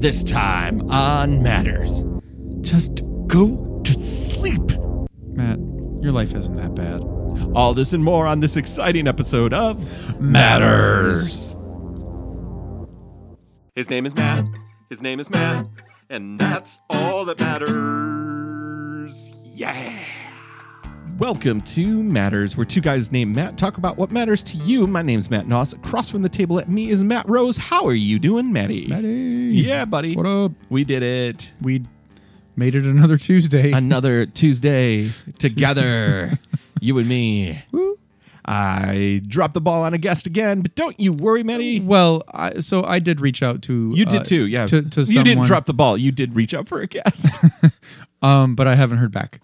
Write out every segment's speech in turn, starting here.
This time on Matters. Just go to sleep. Matt, your life isn't that bad. All this and more on this exciting episode of Matters. His name is Matt. His name is Matt. And that's all that matters. Yeah. Welcome to Matters, where two guys named Matt talk about what matters to you. My name's Matt Noss. Across from the table at me is Matt Rose. How are you doing, Matty? Matty. Yeah, buddy. What up? We did it. We made it another Tuesday. Another Tuesday together, you and me. Woo. I dropped the ball on a guest again, but don't you worry, Matty. Well, I, so I did reach out to You uh, did too, yeah. To, to you didn't drop the ball. You did reach out for a guest. um, but I haven't heard back.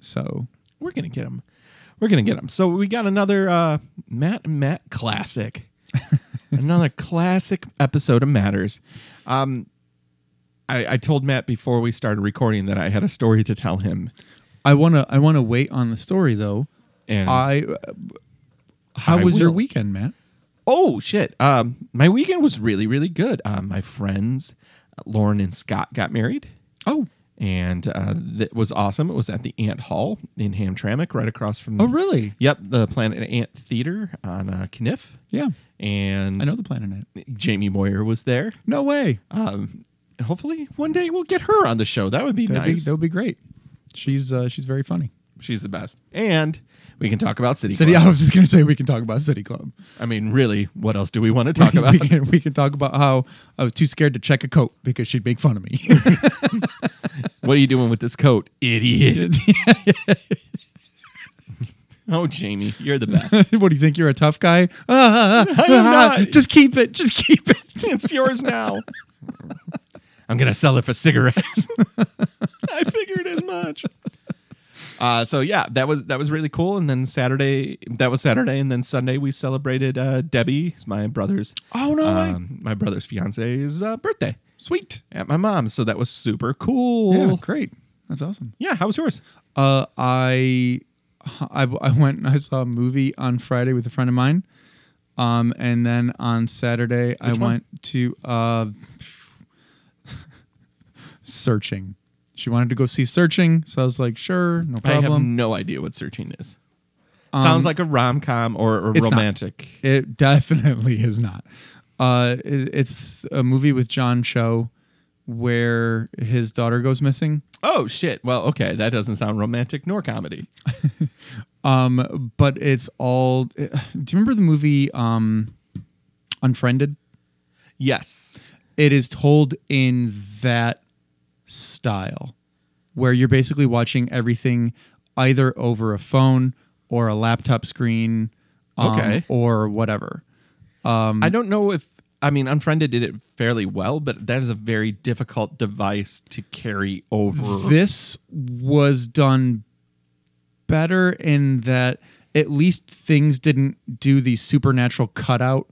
So We're gonna get him. We're gonna get him. So we got another uh, Matt and Matt classic. another classic episode of Matters. Um, I, I told Matt before we started recording that I had a story to tell him, I wanna I wanna wait on the story though. and I. uh, How I was your will. weekend, Matt? Oh shit! Um, my weekend was really, really good. Um, my friends, uh, Lauren and Scott, got married, Oh, and uh, that was awesome. It was at the Ant Hall in Hamtramck, right across from. oh, really? Yep, the Planet Ant Theater on uh, Caniff, Yeah, and I know the planet. Ant. Jamie Moyer was there. No way. Um, hopefully, one day we'll get her on the show. That would be That'd be nice. that would be great. She's uh, she's very funny. She's the best, and we can talk about City. City. Club. I was just gonna say we can talk about City Club. I mean, really, what else do we want to talk about? we, can, we can talk about how I was too scared to check a coat because she'd make fun of me. what are you doing with this coat, idiot? Oh, Jamie, you're the best. what do you think? You're a tough guy? Ah, ah, I am ah, not. Just keep it. Just keep it. it's yours now. I'm gonna sell it for cigarettes. I figured as much. Uh, so yeah, that was that was really cool. And then Saturday, that was Saturday, and then Sunday we celebrated uh, Debbie, my brother's Oh no um, my brother's fiance's uh, birthday Sweet. at my mom's. So that was super cool. Yeah, great. That's awesome. Yeah, how was yours? Uh, I, I I went and I saw a movie on Friday with a friend of mine. Um, and then on Saturday I one? went to uh, searching. She wanted to go see searching, so I was like, sure, no problem. I have problem. no idea what searching is. Um, Sounds like a rom com or, it's not. romantic. It definitely is not. Uh, it, it's a movie with John Cho where his daughter goes missing. Oh shit! Well, okay, that doesn't sound romantic nor comedy. Um, but it's all. Do you remember the movie um, Unfriended? Yes. It is told in that style, where you're basically watching everything either over a phone or a laptop screen, um, Okay. or whatever. Um, I don't know if I mean Unfriended did it fairly well, but that is a very difficult device to carry over. this was done better in that at least things didn't do the supernatural cutout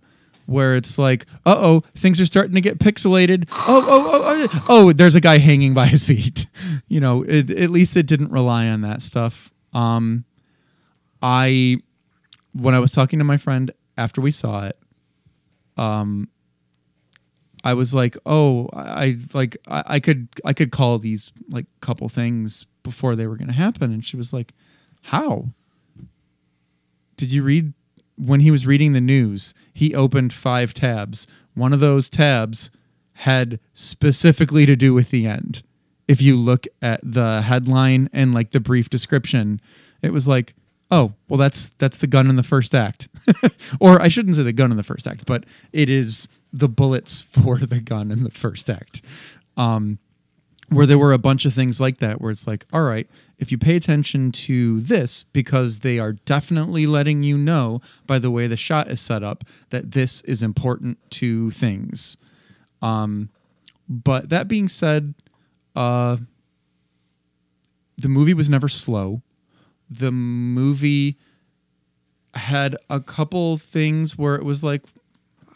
where it's like, uh oh, things are starting to get pixelated. Oh, oh, oh, oh, oh, there's a guy hanging by his feet. You know, it, at least it didn't rely on that stuff. Um, I, when I was talking to my friend after we saw it, um, I was like, oh, I like I, I could I could call these like couple things before they were to happen, and she was like, how? Did you read when he was reading the news? He opened five tabs. One of those tabs had specifically to do with the end. If you look at the headline and like the brief description, it was like, oh, well, that's that's the gun in the first act, or I shouldn't say the gun in the first act, but it is the bullets for the gun in the first act. Um, where there were a bunch of things like that where it's like all right if you pay attention to this because they are definitely letting you know by the way the shot is set up that this is important to things um but that being said uh the movie was never slow the movie had a couple things where it was like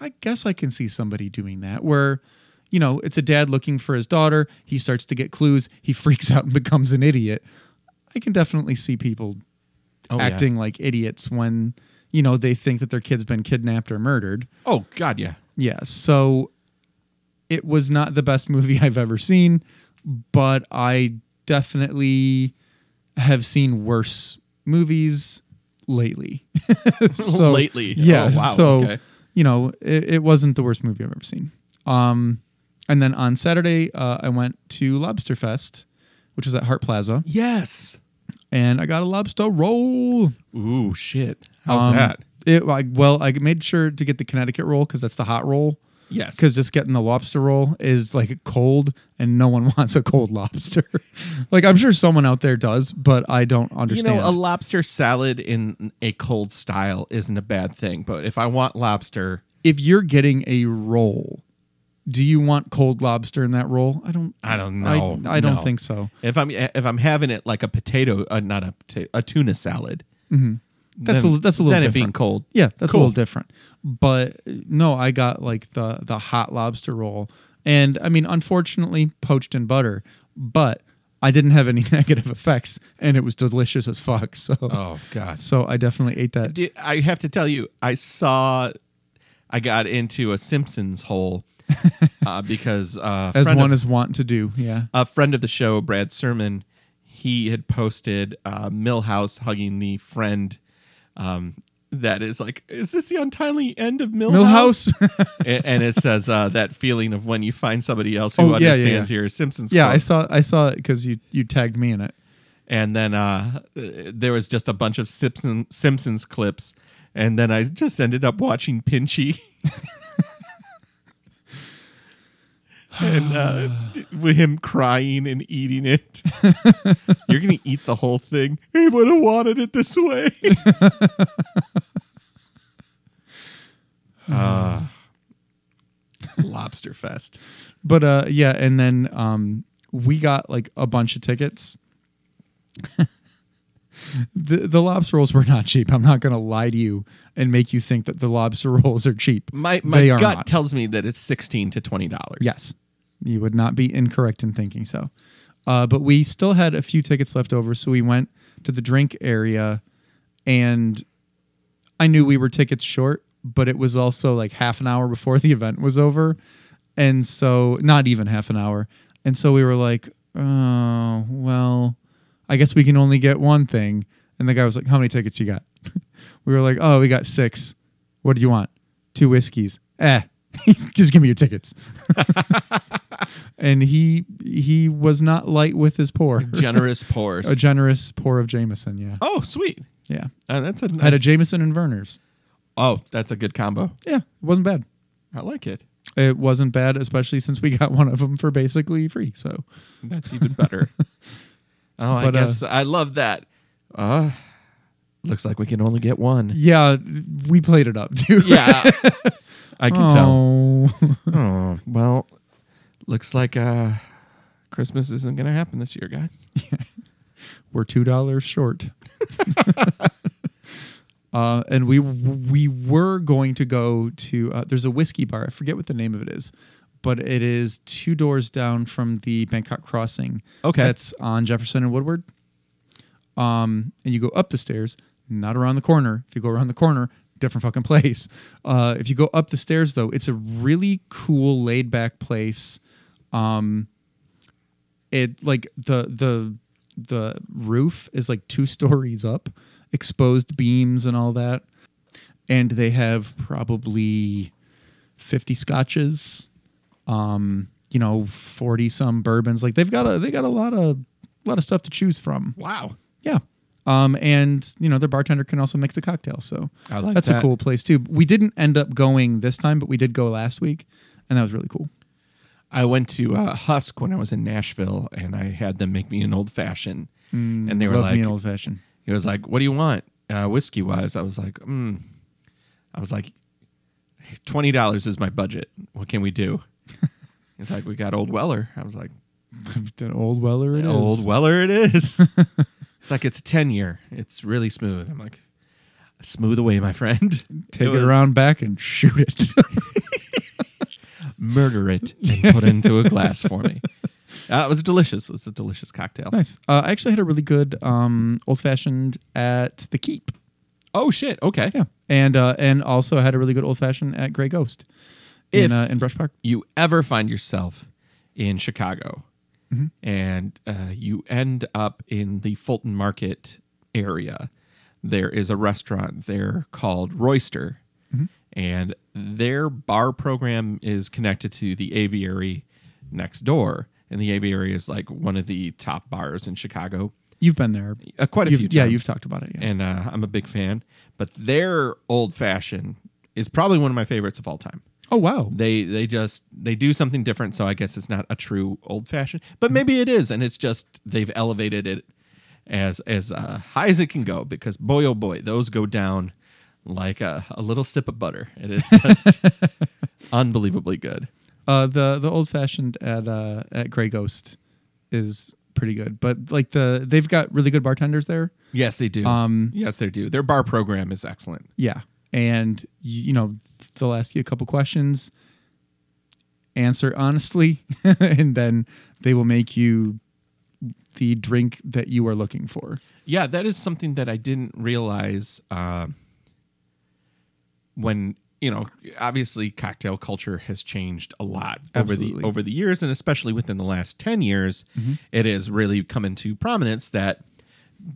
I guess I can see somebody doing that where you know, it's a dad looking for his daughter. He starts to get clues. He freaks out and becomes an idiot. I can definitely see people Oh, yeah. acting like idiots when, you know, they think that their kid's been kidnapped or murdered. Oh God, yeah. Yeah. So it was not the best movie I've ever seen, but I definitely have seen worse movies lately. so, Lately? yeah. Oh, wow, So okay. you know, it, it wasn't the worst movie I've ever seen. Um, and then on Saturday, uh, I went to Lobster Fest, which was at Hart Plaza, Yes. and I got a lobster roll. Ooh, shit. How's Um, that? It like well, I made sure to get the Connecticut roll because that's the hot roll. Yes. Because just getting the lobster roll is like cold, and no one wants a cold lobster. like I'm sure someone out there does, but I don't understand. you understand. know, a lobster salad in a cold style isn't a bad thing, but if I want lobster, if you're getting a roll, do you want cold lobster in that roll? I don't. I don't know. I, I don't No. think so. if I'm if I'm having it like a potato, uh, not a potato, a tuna salad, That's then, a, that's a little then it being cold. Yeah, that's Cool. a little different. But no, I got like the the hot lobster roll, and I mean, unfortunately, poached in butter, but I didn't have any negative effects, and it was delicious as fuck. So, Oh god. so I definitely ate that. I have to tell you, I saw, I got into a Simpsons hole uh, because uh, As one of, is wont to do. Yeah. a friend of the show, Brad Sermon, he had posted uh, Milhouse hugging the friend. Um, that is like, is this the untimely end of Milhouse? Milhouse. and, and it says uh, that feeling of when you find somebody else who Oh, yeah, yeah, understands yeah. your Simpsons. yeah, I saw I saw it because you you tagged me in it. and then uh, there was just a bunch of Simpson, Simpsons clips, and then I just ended up watching Pinchy. and uh, with him crying and eating it, you're gonna eat the whole thing. He would have wanted it this way. Ah, Lobster Fest. But uh yeah, and then um we got like a bunch of tickets. the the lobster rolls were not cheap. I'm not gonna lie to you and make you think that the lobster rolls are cheap. My my They gut tells me that it's sixteen to twenty dollars. Yes. You would not be incorrect in thinking so. Uh, but we still had a few tickets left over, so we went to the drink area and I knew we were tickets short, but it was also like half an hour before the event was over. And so not even half an hour. And so we were like, oh, well, I guess we can only get one thing. And the guy was like, How many tickets you got? we were like, Oh, we got six. What do you want? Two whiskeys. Eh. Just give me your tickets. And he he was not light with his pour. Generous pours. a generous pour of Jameson, yeah. oh, sweet. Yeah. Uh, that's a nice, Had a Jameson and Vernors. Oh, that's a good combo. Yeah, it wasn't bad. I like it. It wasn't bad, especially since we got one of them for basically free. So That's even better. oh, I But, uh, guess I love that. Uh, looks like we can only get one. yeah, we played it up too. Yeah, I can tell. Oh. Oh, well, looks like uh, Christmas isn't going to happen this year, guys. We're two dollars short. uh, and we we were going to go to uh, there's a whiskey bar. I forget what the name of it is, but it is two doors down from the Bangkok Crossing. Okay. that's on Jefferson and Woodward. Um, and you go up the stairs, not around the corner. If you go around the corner, different fucking place. Uh, if you go up the stairs though, it's a really cool, laid back place. Um, it like the the the roof is like two stories up, exposed beams and all that, and they have probably fifty scotches, um, you know, forty some bourbons. Like they've got a they got a lot of a lot of stuff to choose from. Wow. Yeah. Um, and you know, their bartender can also mix a cocktail, so I like that's that. a cool place too. We didn't end up going this time, but we did go last week, and that was really cool. I went to uh, Husk when I was in Nashville, and I had them make me an old fashioned. and they were Mm, like, me an old fashioned. he was like, "What do you want, uh, whiskey wise?" I was like, mm. I was like, twenty dollars is my budget. What can we do? He's like, "We got Old Weller." I was like, An old Weller it is. Old Weller, it is. it's like it's a ten year. It's really smooth. I'm like, smooth away, my friend. Take it, was- around back and shoot it. Murder it, and put it into a glass for me. Uh, it was delicious. It was a delicious cocktail. nice. Uh, I actually had a really good um, old fashioned at the Keep. Oh shit. Okay. Yeah, and uh, and also I had a really good old fashioned at Grey Ghost. If- in uh, in Brush Park. you ever find yourself in Chicago Mm-hmm. and uh, you end up in the Fulton Market area, there is a restaurant there called Roister. And their bar program is connected to the aviary next door. And the aviary is like one of the top bars in Chicago. You've been there. Uh, quite a You've- few times yeah, you've talked about it. Yeah. and uh, I'm a big fan. But their old fashioned is probably one of my favorites of all time. oh wow. They they just they do something different, so I guess it's not a true old fashioned, but maybe it is, and it's just they've elevated it as as uh, high as it can go. Because boy oh boy, those go down like a, a little sip of butter. It is just unbelievably good. Uh, the the old fashioned at uh, at Grey Ghost is pretty good, but like the they've got really good bartenders there. Yes, they do. Um, yes, they do. Their bar program is excellent. Yeah, and you know they'll ask you a couple questions, answer honestly, and then they will make you the drink that you are looking for. Yeah, that is something that I didn't realize uh, when you know. Obviously, cocktail culture has changed a lot over Absolutely. the over the years, and especially within the last ten years, it has really come into prominence that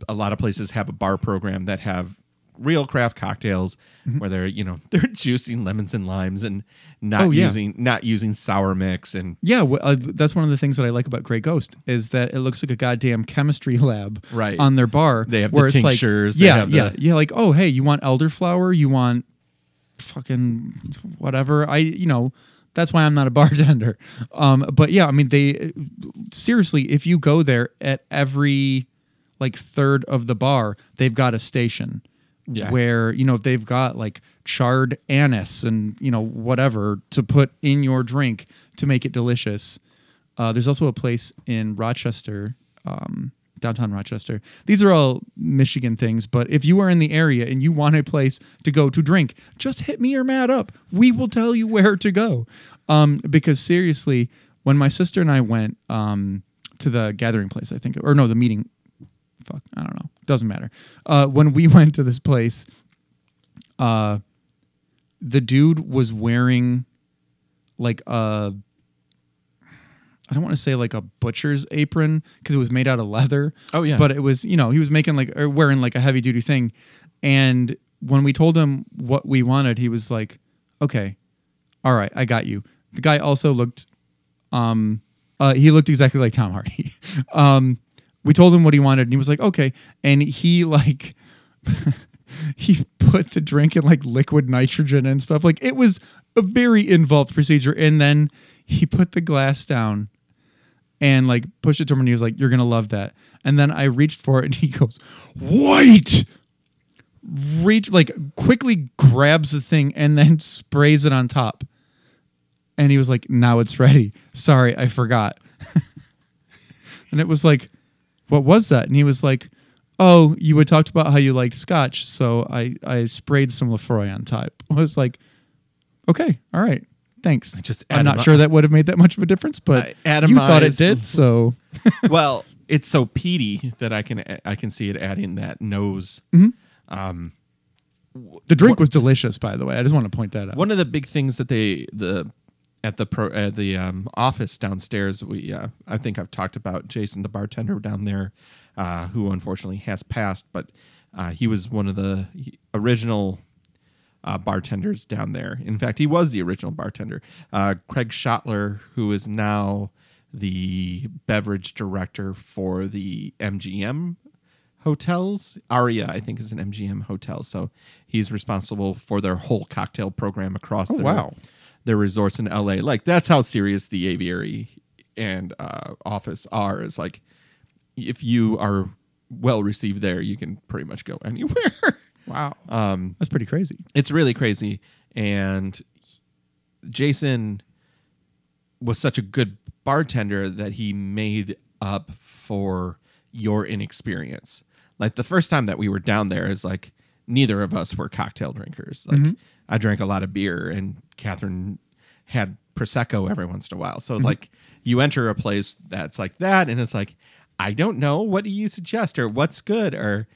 a lot of places have a bar program that have real craft cocktails where they're you know they're juicing lemons and limes and not Oh, yeah. using not using sour mix and Yeah, wh- uh, that's one of the things that I like about Grey Ghost is that it looks like a goddamn chemistry lab Right. on their bar. They have the where like- tinctures, they yeah, have the- yeah, yeah. Like, oh, hey, you want elderflower? You want fucking whatever? I, you know, that's why I'm not a bartender. Um, but yeah, I mean, they seriously, if you go there at every like third of the bar, they've got a station. Yeah. Where you know they've got like charred anise and you know whatever to put in your drink to make it delicious. Uh, there's also a place in Rochester, um, downtown Rochester. These are all Michigan things, but if you are in the area and you want a place to go to drink, just hit me or Matt up. We will tell you where to go. Um, because seriously, when my sister and I went um, to the gathering place, I think, or no, the meeting. Fuck, I don't know. Doesn't matter. Uh, when we went to this place, uh, the dude was wearing like a I don't want to say like a butcher's apron because it was made out of leather. Oh, yeah. But it was, you know, he was making like or wearing like a heavy duty thing. And when we told him what we wanted, he was like, "Okay. All right, I got you." The guy also looked um uh he looked exactly like Tom Hardy. um we told him what he wanted and he was like, "Okay." And he like he put the drink in like liquid nitrogen and stuff. Like it was a very involved procedure. And then he put the glass down and like pushed it to him and he was like, You're gonna love that. And then I reached for it and he goes, Wait! Reach like quickly grabs the thing and then sprays it on top. And he was like, Now it's ready. Sorry, I forgot. and it was like, What was that? And he was like, Oh, you had talked about how you liked scotch, so I, I sprayed some Laphroaig on top. I was like, Okay, all right. Thanks. just I'm not sure that would have made that much of a difference, but I you thought it did, so well, it's so peaty that I can I can see it adding that nose. the drink was delicious. By the way, I just want to point that out. One of the big things that they the at the pro at the um, office downstairs, we uh, I think I've talked about Jason, the bartender down there, uh, who unfortunately has passed, but uh, he was one of the original uh, bartenders down there. In fact, he was the original bartender. Uh, Craig Schoettler, who is now the beverage director for the MGM hotels. Aria, I think, is an MGM hotel. So he's responsible for their whole cocktail program across their, wow. their resorts in LA. Like, that's how serious the aviary and uh, office are. Is like, if you are well received there, you can pretty much go anywhere. Wow, um, that's pretty crazy. it's really crazy. And Jason was such a good bartender that he made up for your inexperience. Like the first time that we were down there is like neither of us were cocktail drinkers. Like I drank a lot of beer and Catherine had prosecco every once in a while. So like you enter a place that's like that and it's like I don't know what do you suggest or what's good or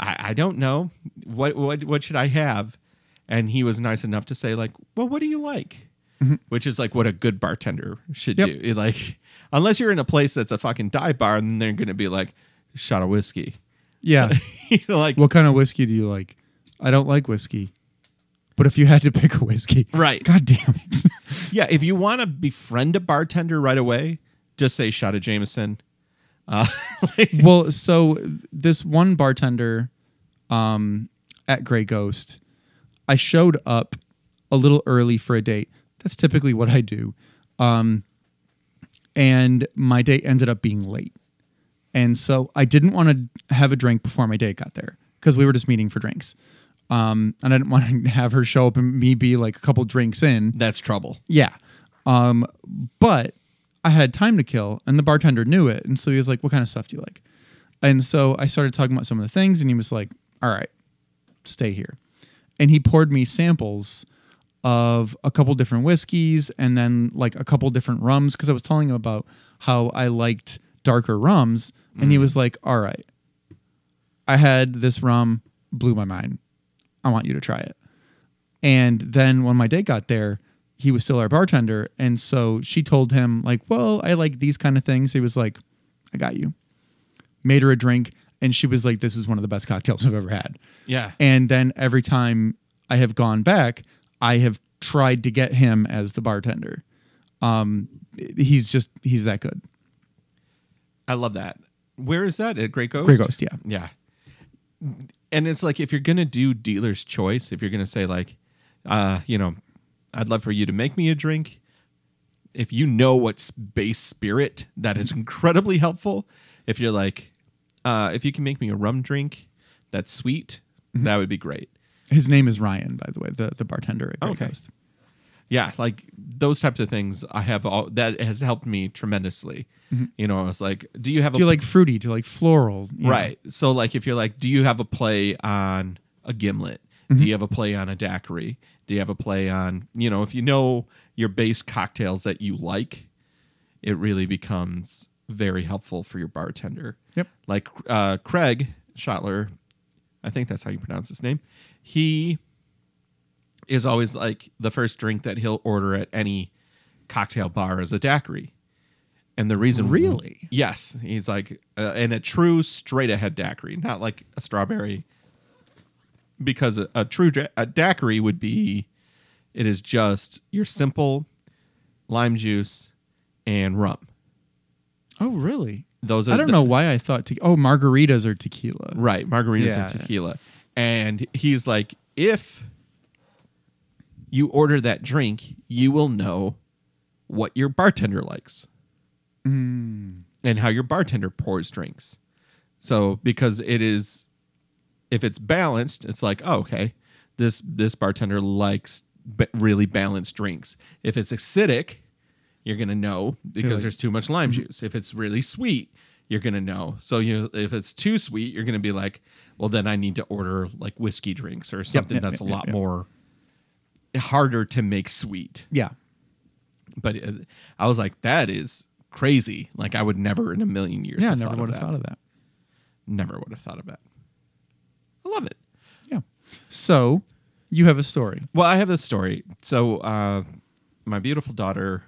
I, I don't know what what what should I have? And he was nice enough to say like, "Well, what do you like?" Mm-hmm. which is like what a good bartender should Yep. do. It, like, unless you're in a place that's a fucking dive bar, and they're going to be like, shot of whiskey. Yeah. you know, like, what kind of whiskey do you like? I don't like whiskey. But if you had to pick a whiskey, right. God damn it. Yeah. If you want to befriend a bartender right away, just say shot of Jameson. Uh, well, so this one bartender um, at Grey Ghost, I showed up a little early for a date. That's typically what I do. Um, and my date ended up being late. And so I didn't want to have a drink before my date got there because we were just meeting for drinks. Um, and I didn't want to have her show up and me be like a couple drinks in. that's trouble. Yeah. Um, but I had time to kill, and the bartender knew it, and so he was like, "What kind of stuff do you like?" And so I started talking about some of the things, and he was like, "All right, stay here," and he poured me samples of a couple different whiskeys and then like a couple different rums because I was telling him about how I liked darker rums, and he mm. was like, "All right, I had this rum, blew my mind. I want you to try it." And then when my date got there, he was still our bartender. And so she told him, like, well, I like these kind of things. He was like, I got you. Made her a drink. And she was like, this is one of the best cocktails I've ever had. Yeah. And then every time I have gone back, I have tried to get him as the bartender. Um, he's just, he's that good. I love that. Where is that? At Grey Ghost? Grey Ghost, yeah. Yeah. And it's like if you're gonna do dealer's choice, if you're gonna say like, uh, you know, I'd love for you to make me a drink. If you know what's base spirit, that is incredibly helpful. If you're like, uh, if you can make me a rum drink that's sweet, Mm-hmm. that would be great. His name is Ryan, by the way, the, the bartender at Grey Okay. Ghost. yeah like those types of things i have all that has helped me tremendously you know i was like do you have Mm-hmm. Do a you like fruity? Do you like floral? You know? right so like if you're like do you have a play on a gimlet Mm-hmm. do you have a play on a daiquiri do you have a play on you know if you know your base cocktails that you like it really becomes very helpful for your bartender Yep. like uh, craig schoettler i think that's how you pronounce his name he is always like the first drink that he'll order at any cocktail bar is a daiquiri. And the reason Really? Yes, he's like uh, and a true straight ahead daiquiri, not like a strawberry because a, a true da- a daiquiri would be it is just your simple lime juice and rum. Oh, really? Those are I don't the- know why I thought te- oh margaritas are tequila. Right, margaritas Yeah. and tequila. And he's like, if you order that drink, you will know what your bartender likes Mm. and how your bartender pours drinks. So because it is, if it's balanced, it's like, oh, okay, this this bartender likes ba- really balanced drinks. If it's acidic, you're gonna know because like- there's too much lime mm-hmm. juice. If it's really sweet, you're gonna know. So you if it's too sweet, you're gonna be like, well, then I need to order like whiskey drinks or something yep, that's yep, a lot more harder to make sweet Yeah. but it, I was like, that is crazy. Like I would never in a million years. Yeah, never would have thought of that. Never would have thought of that. I love it. Yeah. So you have a story. Well, I have a story. So uh, my beautiful daughter,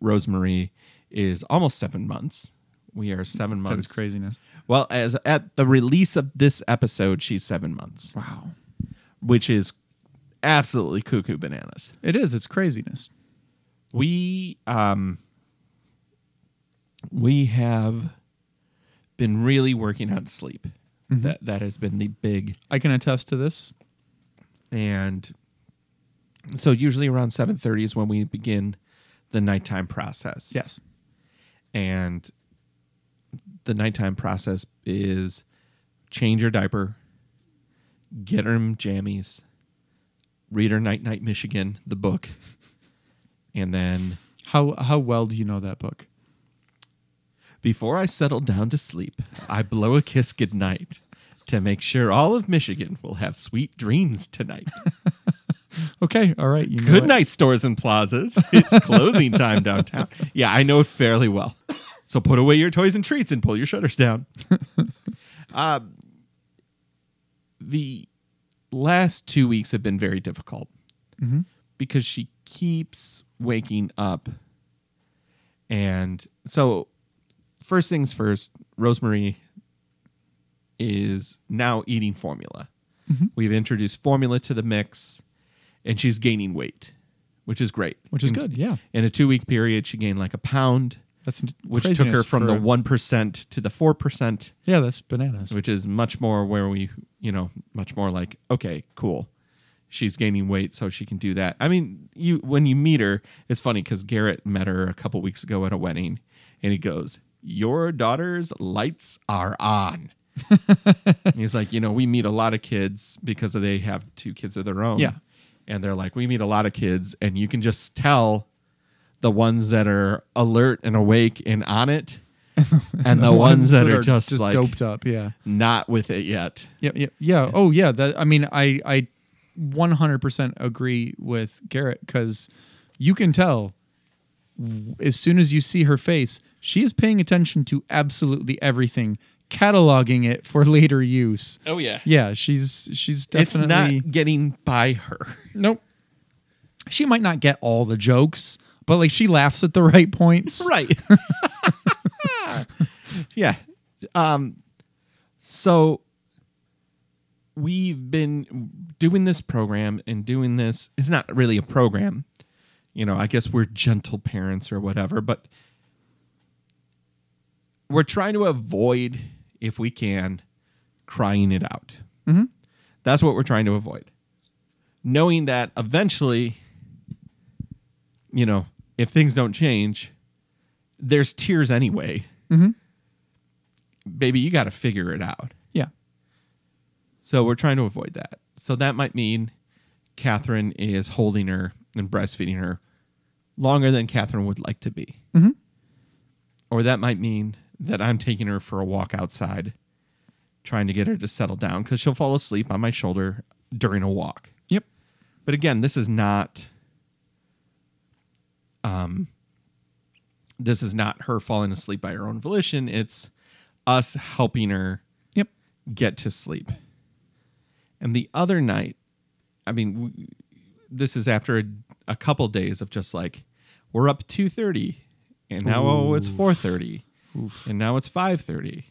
Rosemary, is almost seven months. We are seven months. That is craziness. Well, as at the release of this episode, she's seven months, Wow. which is absolutely cuckoo bananas. It is. It's craziness. we um we have been really working on sleep Mm-hmm. that that has been the big I can attest to this. and so usually around 7:30 is when we begin the nighttime process Yes. and the nighttime process is change your diaper get her jammies read her night night michigan the book and then How how well do you know that book? Before I settle down to sleep, I blow a kiss goodnight to make sure all of Michigan will have sweet dreams tonight. Okay. All right. Good it. night, stores and plazas. It's closing time downtown. Yeah, I know it fairly well. So put away your toys and treats and pull your shutters down. uh, the last two weeks have been very difficult Mhm. because she keeps waking up. And so, first things first, Rosemary is now eating formula. Mm-hmm. We've introduced formula to the mix, and she's gaining weight, which is great. Which is In- good. Yeah. In a two week period, she gained like a pound, That's which took her from the 1% to the 4%, Yeah, that's bananas. which is much more where we, you know, much more like, okay, cool. She's gaining weight, so she can do that. I mean, you when you meet her, it's funny because Garrett met her a couple weeks ago at a wedding, and he goes, "Your daughter's lights are on." And he's like, you know, we meet a lot of kids because they have two kids of their own. Yeah. and they're like, we meet a lot of kids, and you can just tell the ones that are alert and awake and on it, and the, ones, that, are, just, like doped up. Yeah. not with it yet. Yeah, yeah, yeah. Oh, yeah. That I mean, I I 100% agree with Garrett because you can tell as soon as you see her face, she is paying attention to absolutely everything, cataloging it for later use. Oh yeah, Yeah, she's she's it's definitely not getting by her. nope. She might not get all the jokes, but like she laughs at the right points. right yeah um so we've been doing this program and doing this it's not really a program you know i guess we're gentle parents or whatever but we're trying to avoid if we can crying it out Mhm. that's what we're trying to avoid knowing that eventually you know if things don't change there's tears anyway. Mhm. Baby, you got to figure it out. Yeah. So we're trying to avoid that. So that might mean Catherine is holding her and breastfeeding her longer than Catherine would like to be. Mhm. Or that might mean that I'm taking her for a walk outside, trying to get her to settle down because she'll fall asleep on my shoulder during a walk. Yep. But again, this is not um this is not her falling asleep by her own volition. It's us helping her Yep. get to sleep. And the other night, I mean, w- this is after a, a couple days of just like we're up 2:30 and now oh it's 4:30 and now it's 5:30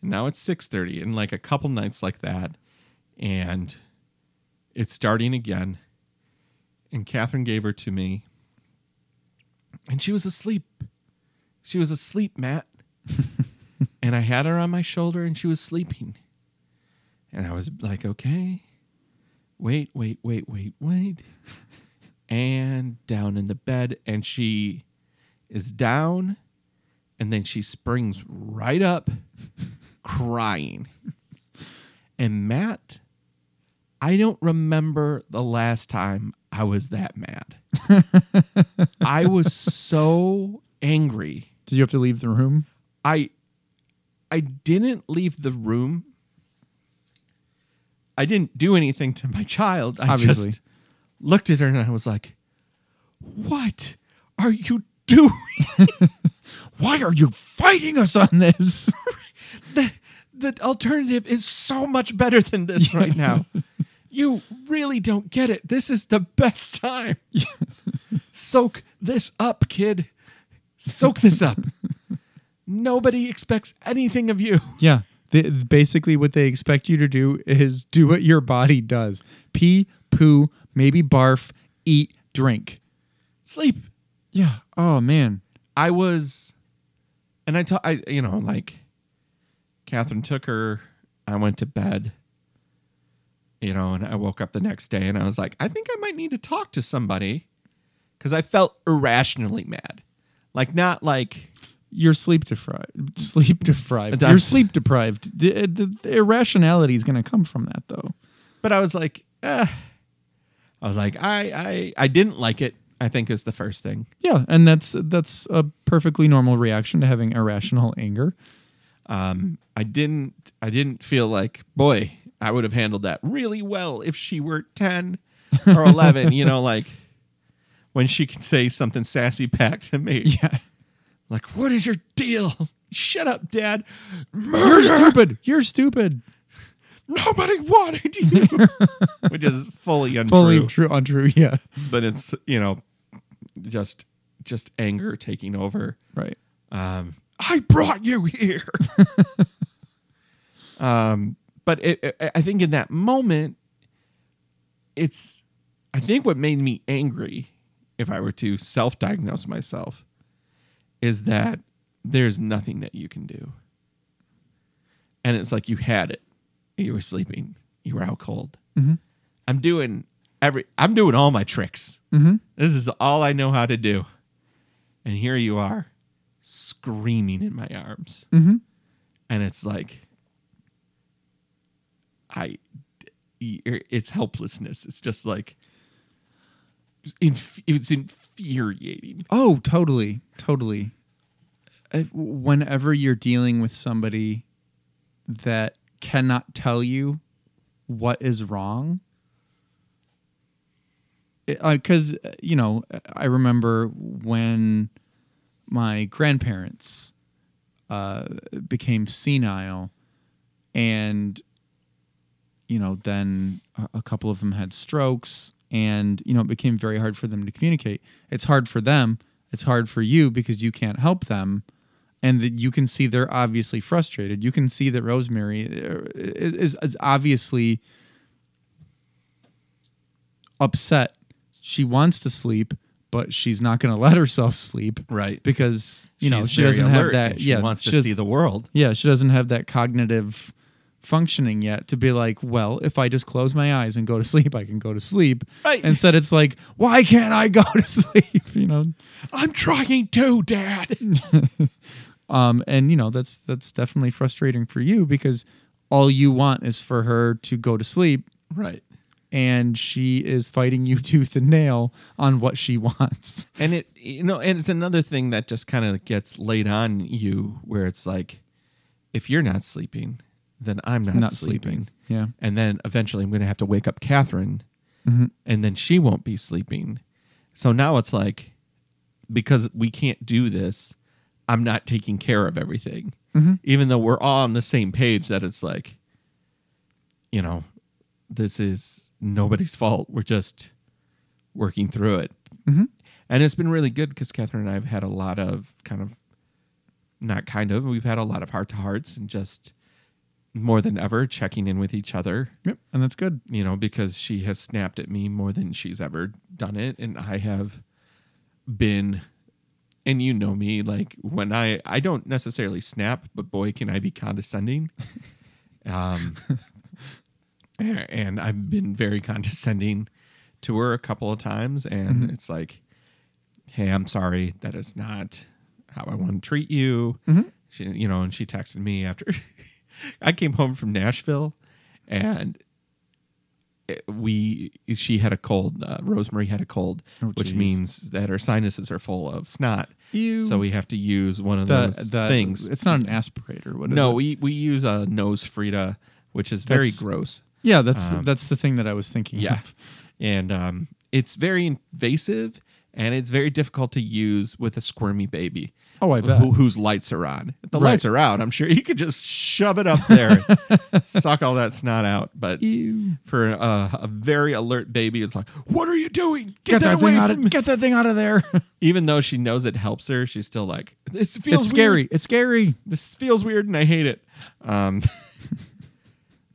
and now it's 6:30 and like a couple nights like that. And it's starting again. And Catherine gave her to me. And she was asleep. She was asleep Matt. And I had her on my shoulder and she was sleeping. And I was like okay. Wait wait wait wait wait. And down in the bed. And she is down and then she springs right up crying. And matt i don't remember the last time i was that mad. I was so angry. Did you have to leave the room? i i didn't leave the room. I didn't do anything to my child. I Obviously. just looked at her and i was like what are you doing Why are you fighting us on this? the, the alternative is so much better than this right now. You really don't get it. This is the best time. Soak this up, kid. Soak this up. Nobody expects anything of you. Yeah. The, basically, what they expect you to do is do what your body does pee, poo, maybe barf, eat, drink. Sleep. Yeah. Oh, man. I was, and I, ta- I, you know, like, Catherine took her. I went to bed, you know, and I woke up the next day and I was like, I think I might need to talk to somebody because I felt irrationally mad. Like, not like, You're sleep deprived. Sleep deprived. You're sleep deprived. The, the, the irrationality is going to come from that, though. but I was like, eh. I was like, I, I, I didn't like it. I think is the first thing. Yeah, and that's that's a perfectly normal reaction to having irrational anger. Um, I didn't, I didn't feel like, boy, I would have handled that really well if she were ten or eleven. you know, like when she could say something sassy back to me, Yeah. like, "What is your deal? Shut up, Dad. You're stupid. You're stupid. Nobody wanted you," which is fully untrue. Fully true, untrue. Yeah. but it's you know just just anger taking over. Right. Um, I brought you here. um, but it, it, I think in that moment, it's, I think what made me angry, if I were to self diagnose myself, is that there's nothing that you can do. And it's like you had it, you were sleeping, you were out cold. Mm-hmm. I'm doing every, I'm doing all my tricks. Mm-hmm. This is all I know how to do. And here you are screaming in my arms. Mm-hmm. And it's like, I, it's helplessness. It's just like, it's infuriating. Oh, totally, totally. Uh, Whenever you're dealing with somebody that cannot tell you what is wrong, because uh, you know, I remember when my grandparents uh, became senile, and you know, then a, a couple of them had strokes, and you know, it became very hard for them to communicate. It's hard for them. It's hard for you because you can't help them, and that you can see they're obviously frustrated. You can see that Rosemary uh, is, is obviously upset. She wants to sleep, but she's not going to let herself sleep Right. because you know she doesn't have that. She yeah, wants to see the world. yeah, she doesn't have that cognitive functioning yet to be like, well, if I just close my eyes and go to sleep, I can go to sleep. Right. Instead, it's like, why can't I go to sleep? You know, I'm trying to, Dad. um, and you know that's that's definitely frustrating for you because all you want is for her to go to sleep, right. And she is fighting you tooth and nail on what she wants. And it, you know, and it's another thing that just kind of gets laid on you where it's like, if you're not sleeping, then I'm not, Not sleeping. sleeping. Yeah. And then eventually I'm going to have to wake up Catherine Mhm. and then she won't be sleeping. So now it's like, because we can't do this, I'm not taking care of everything. Mhm. Even though we're all on the same page that it's like, you know, this is nobody's fault. We're just working through it. Mhm. And it's been really good because Catherine and I have had a lot of kind of, not kind of, we've had a lot of heart to hearts and just more than ever checking in with each other Yep, and that's good. you know, because she has snapped at me more than she's ever done it. And I have been, and you know me, like when I, I don't necessarily snap, but boy, can I be condescending. um, and, I've been very condescending to her a couple of times. And it's like, hey, I'm sorry. That is not how I want to treat you. She, you know, and she texted me after I came home from Nashville and we she had a cold uh, rosemary had a cold Oh, which means that her sinuses are full of snot Ew. so we have to use one of the, those the things It's not an aspirator. What no we we use a NoseFrida which is very That's- gross Yeah, that's Um, that's the thing that I was thinking. yeah of. and um it's very invasive and it's very difficult to use with a squirmy baby Oh, I bet. who, whose lights are on. If the Right. lights are out, I'm sure you could just shove it up there, suck all that snot out. But Ew. for uh, a very alert baby, it's like, "What are you doing? Get, that, away thing out of me!" get that thing out of there. Even though she knows it helps her, she's still like, "This feels it's scary. weird. It's scary. This feels weird, and I hate it." Um,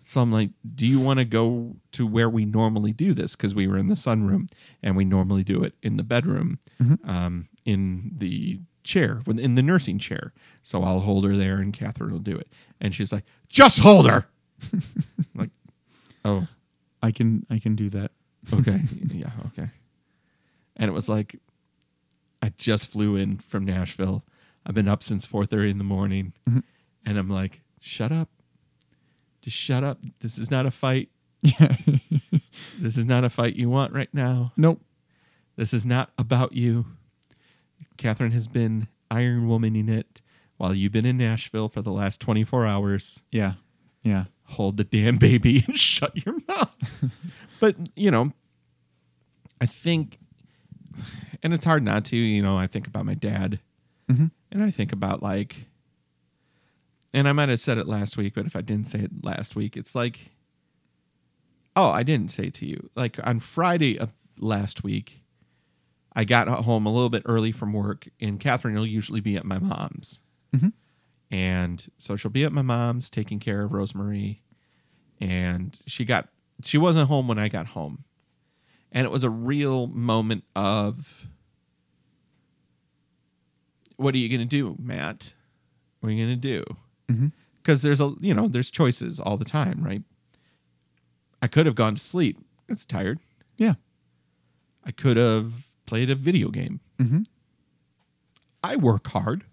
so I'm like, "Do you want to go to where we normally do this? Because we were in the sunroom, and we normally do it in the bedroom, Mm-hmm. um, in the chair, in the nursing chair. So I'll hold her there, and Catherine will do it. And she's like, "Just hold her." Like, oh, I can I can do that. okay, yeah, okay. And it was like, I just flew in from Nashville. I've been up since four thirty in the morning, Mhm. and I'm like, shut up, just shut up. This is not a fight. Yeah. This is not a fight you want right now. nope. This is not about you. Catherine has been Iron Womaning it while you've been in Nashville for the last 24 hours. Yeah. Yeah. Hold the damn baby and shut your mouth. but, you know, I think, and it's hard not to, you know, I think about my dad Mhm. and I think about like, and I might have said it last week, but if I didn't say it last week, it's like, oh, I didn't say it to you. Like on Friday of last week, I got home a little bit early from work, and Catherine will usually be at my mom's. Mhm. And so she'll be at my mom's taking care of Rosemary. And she got, she wasn't home when I got home. And it was a real moment of, what are you going to do, Matt? What are you going to do? Because there's a, you know, there's choices all the time, right? I could have gone to sleep. It's tired. Yeah. I could have played a video game. Mm-hmm. I work hard.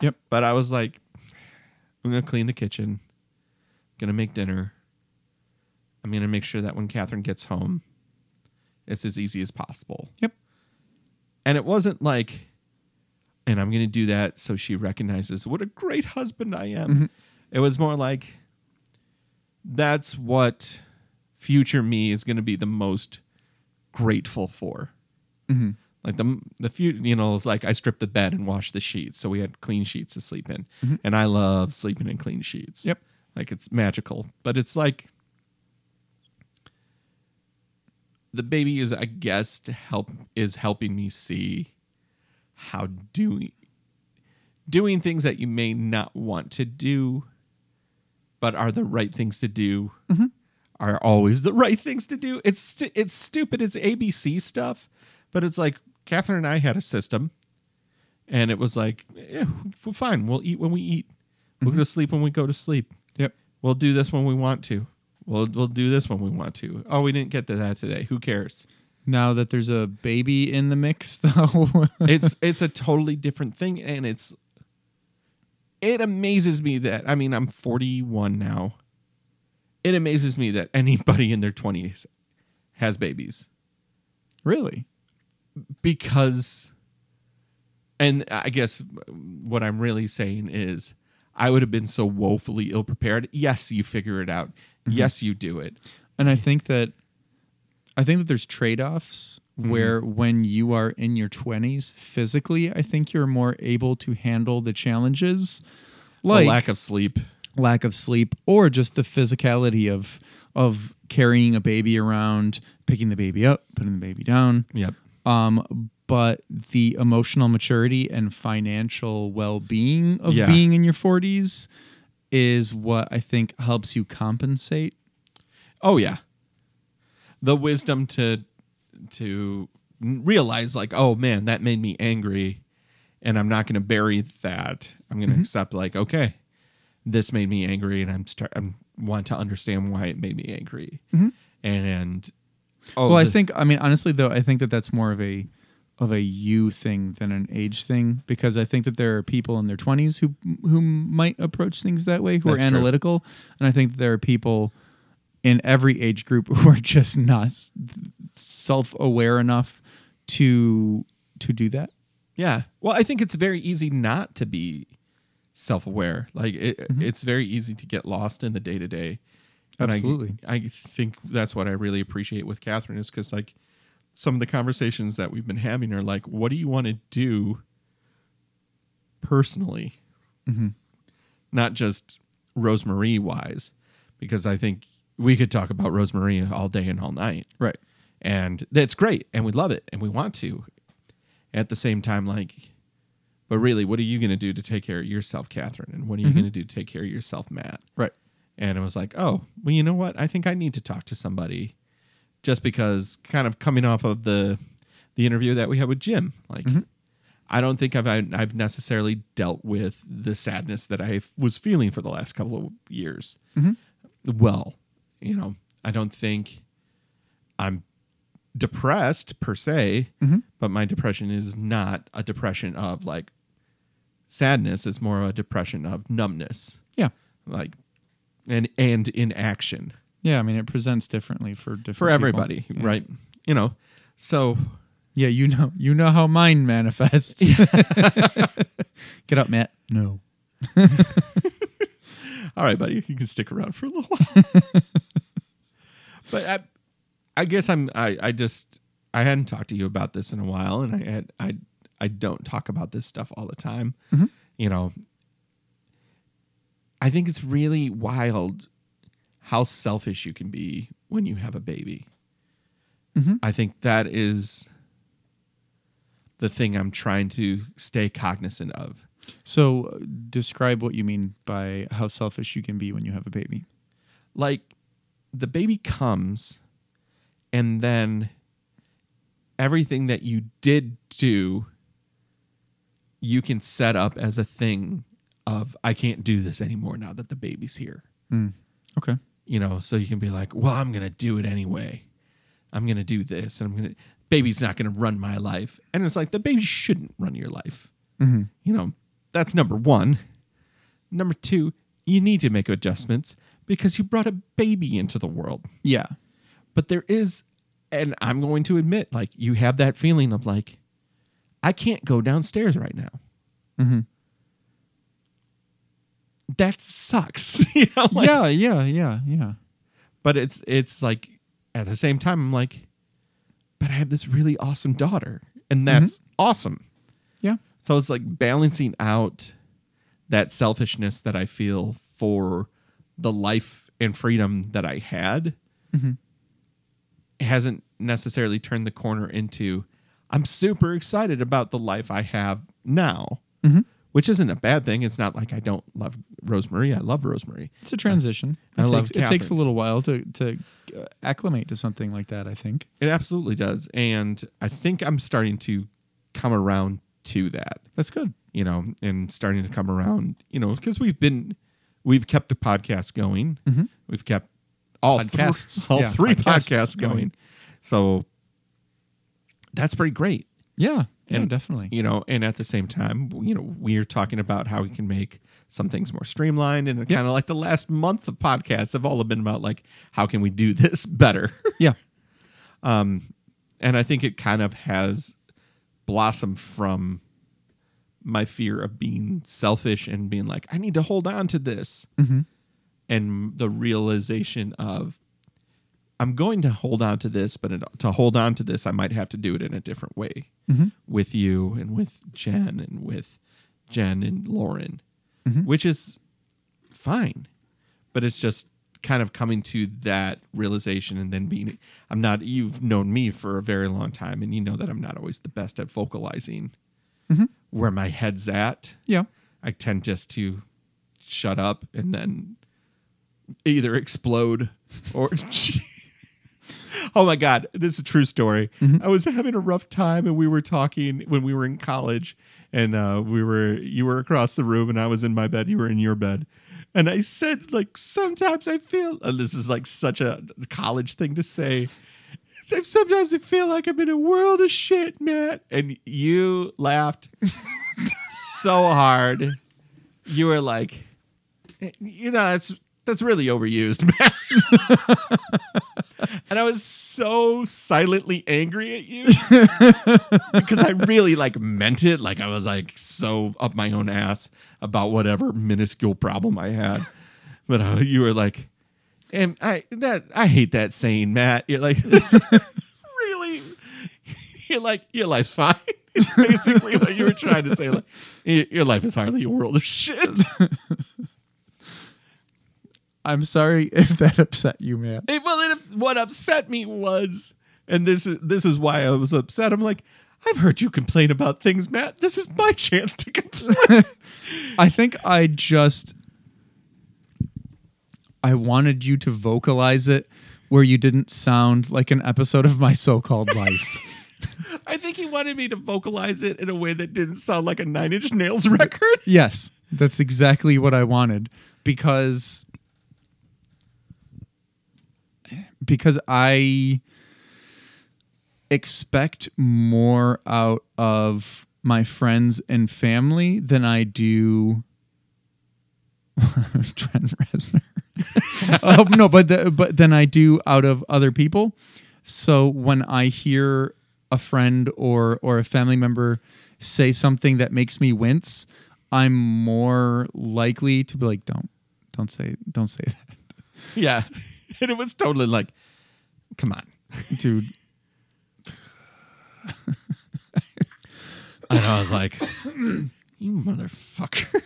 Yep. But I was like, I'm gonna clean the kitchen, gonna make dinner. I'm gonna make sure that when Catherine gets home, it's as easy as possible. Yep. And it wasn't like, and I'm gonna do that so she recognizes what a great husband I am. Mhm. It was more like, that's what future me is gonna be the most grateful for. Mm-hmm. Like the the few, you know, it's like I stripped the bed and washed the sheets, so we had clean sheets to sleep in, Mhm. and I love sleeping in clean sheets. Yep. like it's magical. But it's like the baby is, I guess, to help is helping me see how doing doing things that you may not want to do, but are the right things to do. Mhm. Are always the right things to do. It's stu- it's stupid. It's ABC stuff, but it's like Catherine and I had a system, and it was like, yeah, we're fine. We'll eat when we eat. We'll go to sleep when we go to sleep. Yep. We'll do this when we want to. We'll we'll do this when we want to. Oh, we didn't get to that today. Who cares? Now that there's a baby in the mix, though, It's it's a totally different thing, and it's it amazes me that I mean I'm 41 now. It amazes me that anybody in their 20s has babies really, because and I guess what I'm really saying is I would have been so woefully ill prepared. Yes, you figure it out. Mm-hmm. Yes, you do it. and I think that I think that there's trade offs Mm-hmm. where when you are in your 20s physically, I think you're more able to handle the challenges, The like lack of sleep. lack of sleep or just the physicality of of carrying a baby around, picking the baby up, putting the baby down. Yep. Um, but the emotional maturity and financial well being of Yeah. being in your 40s is what I think helps you compensate. Oh yeah. The wisdom to to realize like, oh man, that made me angry and I'm not going to bury that. I'm going to accept like, okay, this made me angry and I'm start I'm want to understand why it made me angry. Mhm. And oh, well, I think I mean honestly though, I think that that's more of a of a you thing than an age thing because I think that there are people in their 20s who who might approach things that way who That's are true. analytical and I think that there are people in every age group who are just not self-aware enough to to do that. Yeah. Well, I think it's very easy not to be self-aware. Like it, Mm-hmm. it's very easy to get lost in the day-to-day. And I- Absolutely. I, think that's what I really appreciate with Catherine is because like some of the conversations that we've been having are like, what do you want to do personally, Mhm. not just Rosemary wise, because I think we could talk about Rosemary all day and all night Right. and that's great and we love it and we want to at the same time like but really what are you going to do to take care of yourself catherine and what are you Mhm. going to do to take care of yourself matt Right. and it was like oh well you know what i think i need to talk to somebody just because kind of coming off of the the interview that we had with jim like Mhm. i don't think i've i've necessarily dealt with the sadness that i was feeling for the last couple of years Mhm. well you know i don't think i'm depressed per se Mhm. but my depression is not a depression of like sadness it's more of a depression of numbness Yeah. like and and inaction Yeah, I mean it presents differently for different for people. everybody Yeah. right you know so Yeah, you know you know how mine manifests. Get up, Matt. No. all right buddy you can stick around for a little while but I, I guess i'm I, I just i hadn't talked to you about this in a while and i had i i don't talk about this stuff all the time Mhm. you know i think it's really wild how selfish you can be when you have a baby Mhm. i think that is the thing I'm trying to stay cognizant of. So, uh, describe what you mean by how selfish you can be when you have a baby. Like the baby comes and then everything that you did do you can set up as a thing of I can't do this anymore now that the baby's here. Okay. You know, so you can be like, well, I'm going to do it anyway. I'm going to do this and I'm going to baby's not going to run my life. And it's like the baby shouldn't run your life. Mm-hmm. You know, that's number 1. Number 2, you need to make adjustments because you brought a baby into the world. Yeah. But there is and I'm going to admit like you have that feeling of like I can't go downstairs right now. Mm-hmm. That sucks. you know, like- yeah. Yeah. Yeah. Yeah. But it's it's like at the same time I'm like, but I have this really awesome daughter, and that's awesome. Yeah. So it's like balancing out that selfishness that I feel for the life and freedom that I had Mhm. hasn't necessarily turned the corner into I'm super excited about the life I have now, Mhm. which isn't a bad thing. It's not like I don't love Rosemary. I love Rosemary. It's a transition. I it love takes, it takes a little while to to uh, acclimate to something like that. I think. It absolutely does. And I think I'm starting to come around to that, That's good. you know, and starting to come around, you know, because we've been, we've kept the podcast going. Mhm. We've kept all, Podcasts. all Yeah, three podcasts podcasts going. going. So that's pretty great. Yeah. Yeah. And- definitely. You know, and at the same time, you know, we're talking about how we can make some things more streamlined and kind of like the last month of podcasts have all been about like how can we do this better. Yeah. Um, and I think it kind of has blossomed from my fear of being selfish and being like, I need to hold on to this. Mm-hmm. And the realization of, I'm going to hold on to this, but to hold on to this, I might have to do it in a different way Mhm. with you and with Jen and with Jen and Lauren, Mhm. which is fine. But it's just kind of coming to that realization and then being I'm not you've known me for a very long time and you know that I'm not always the best at vocalizing Mhm. Where my head's at. Yeah. I tend just to shut up and then either explode or Oh my god, this is a true story. I was having a rough time and we were talking when we were in college and uh, we were you were across the room and I was in my bed, you were in your bed. And I said like sometimes I feel and this is like such a college thing to say. Sometimes I feel like I'm in a world of shit, Matt. And you laughed so hard. You were like, you know, that's that's really overused, man. and I was so silently angry at you because I really like meant it. Like I was like so up my own ass about whatever minuscule problem I had. But uh, you were like, and I that I hate that saying, Matt. You're like, it's really. You're like your life's fine. It's basically what you were trying to say. Like your life is hardly a world of shit. I'm sorry if that upset you, man. It, well, it, what upset me was, and this is this is why I was upset. I'm like, I've heard you complain about things, Matt. This is my chance to complain. I think I just I wanted you to vocalize it where you didn't sound like an episode of my so-called life. I think he wanted me to vocalize it in a way that didn't sound like a Nine Inch Nails record. yes, that's exactly what I wanted because because I expect more out of my friends and family than I do Trent Reznor. Uh, no, but the, but than I do out of other people. So when I hear a friend or or a family member say something that makes me wince, I'm more likely to be like, "Don't, don't say, don't say that, Yeah, and it was totally like, come on. dude." And I was like, you motherfucker.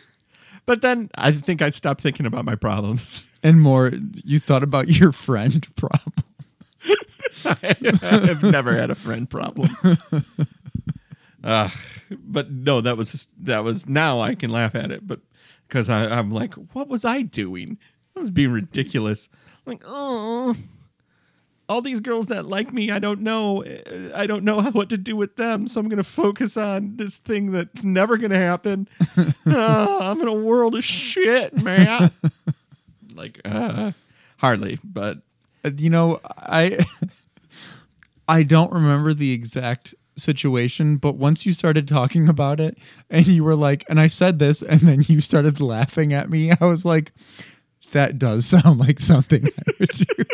But then I think I stopped thinking about my problems. And more, you thought about your friend problem. I've never had a friend problem. Uh, but no, that was that was now I can laugh at it, but because I'm like, what was I doing? I was being ridiculous. Like, oh, all these girls that like me, I don't know. I don't know what to do with them, so I'm going to focus on this thing that's never going to happen. oh, I'm in a world of shit, man. like, uh, hardly, but Uh, You know, I I don't remember the exact situation, but once you started talking about it and you were like, and I said this, and then you started laughing at me, I was like, that does sound like something I would do.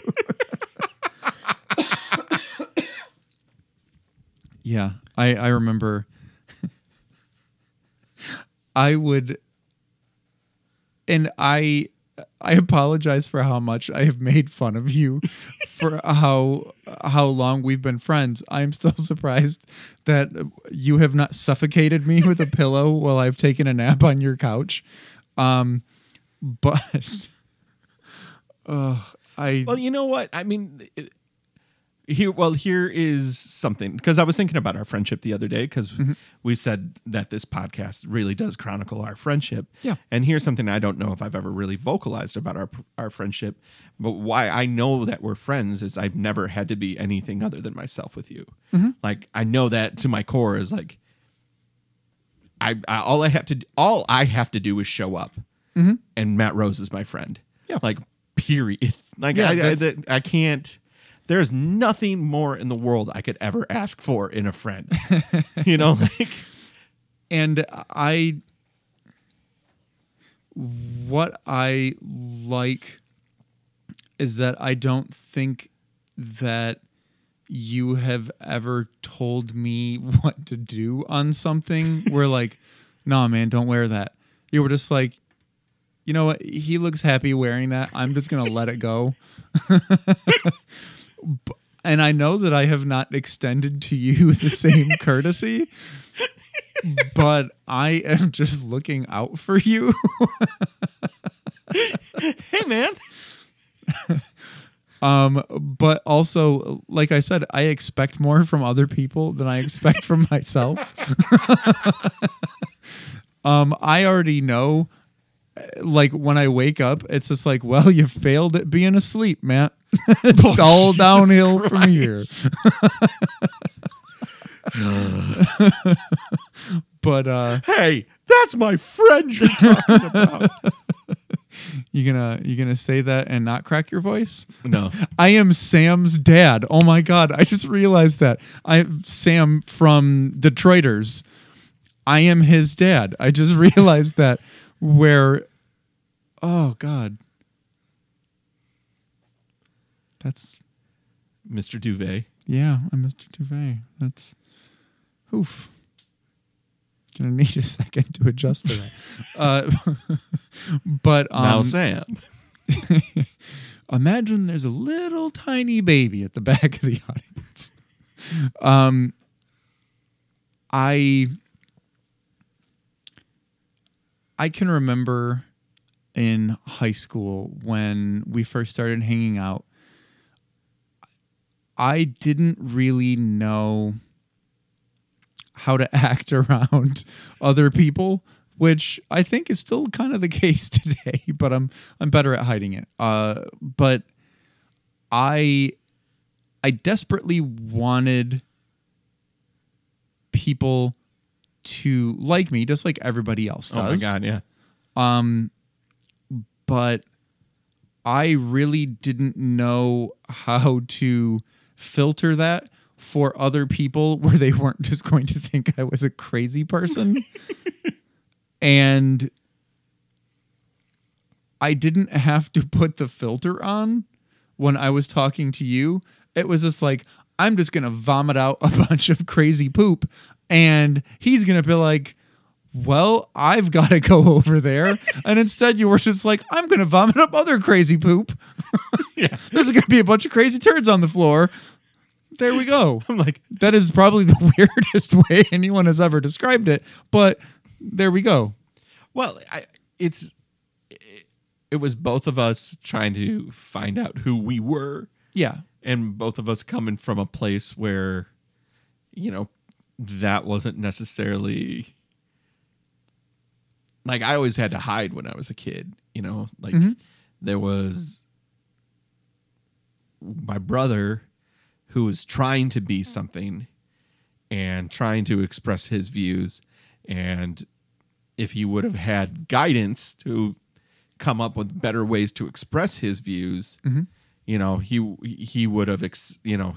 Yeah, I I remember. I would, and I I apologize for how much I have made fun of you for how how long we've been friends. I'm still surprised that you have not suffocated me with a pillow while I've taken a nap on your couch. Um, but uh, I Well, you know what? I mean, it- here. Well, here is something because I was thinking about our friendship the other day because mm-hmm. we said that this podcast really does chronicle our friendship. Yeah. And here's something I don't know if I've ever really vocalized about our our friendship, but why I know that we're friends is I've never had to be anything other than myself with you. Mm-hmm. Like I know that to my core is like. I, I all I have to all I have to do is show up, mm-hmm. and Matt Rose is my friend. Yeah. like period. Like Yeah, I, I, I can't. There's nothing more in the world I could ever ask for in a friend. you know, like and I what I like is that I don't think that you have ever told me what to do on something where like nah man don't wear that you were just like you know what? He looks happy wearing that. I'm just gonna let it go. And i know that i have not extended to you the same courtesy but i am just looking out for you. Hey man, Um, but also, like I said, I expect more from other people than I expect from myself. um, I already know, like when I wake up, it's just like, well, you failed at being asleep, Matt. it's Oh, all Jesus downhill from here. but uh, hey, that's my friend you're talking about. you gonna you gonna say that and not crack your voice? no, I am Sam's dad. Oh my god, I just realized that. I'm Sam from Detroiters. I am his dad. I just realized that where Oh god. That's Mr. Duvet. yeah, I'm Mr. Duvet. That's oof. Gonna need a second to adjust for that. uh, but um, now Sam. imagine there's a little tiny baby at the back of the audience. Um, I I can remember in high school when we first started hanging out. I didn't really know how to act around other people, which I think is still kind of the case today, but I'm I'm better at hiding it. Uh, but I I desperately wanted people to like me just like everybody else does Oh my god, yeah. um but i really didn't know how to filter that for other people where they weren't just going to think i was a crazy person. And i didn't have to put the filter on when i was talking to you. It was just like i'm just gonna vomit out a bunch of crazy poop and he's gonna be like well, I've got to go over there. And instead, you were just like, I'm going to vomit up other crazy poop. Yeah. There's going to be a bunch of crazy turds on the floor. There we go. I'm like, That is probably the weirdest way anyone has ever described it, but there we go. well, I, it's it, it was both of us trying to find out who we were Yeah. and both of us coming from a place where you know that wasn't necessarily like I always had to hide when I was a kid, you know, like Mhm. there was my brother who was trying to be something and trying to express his views and if he would have had guidance to come up with better ways to express his views Mhm. you know he he would have ex, you know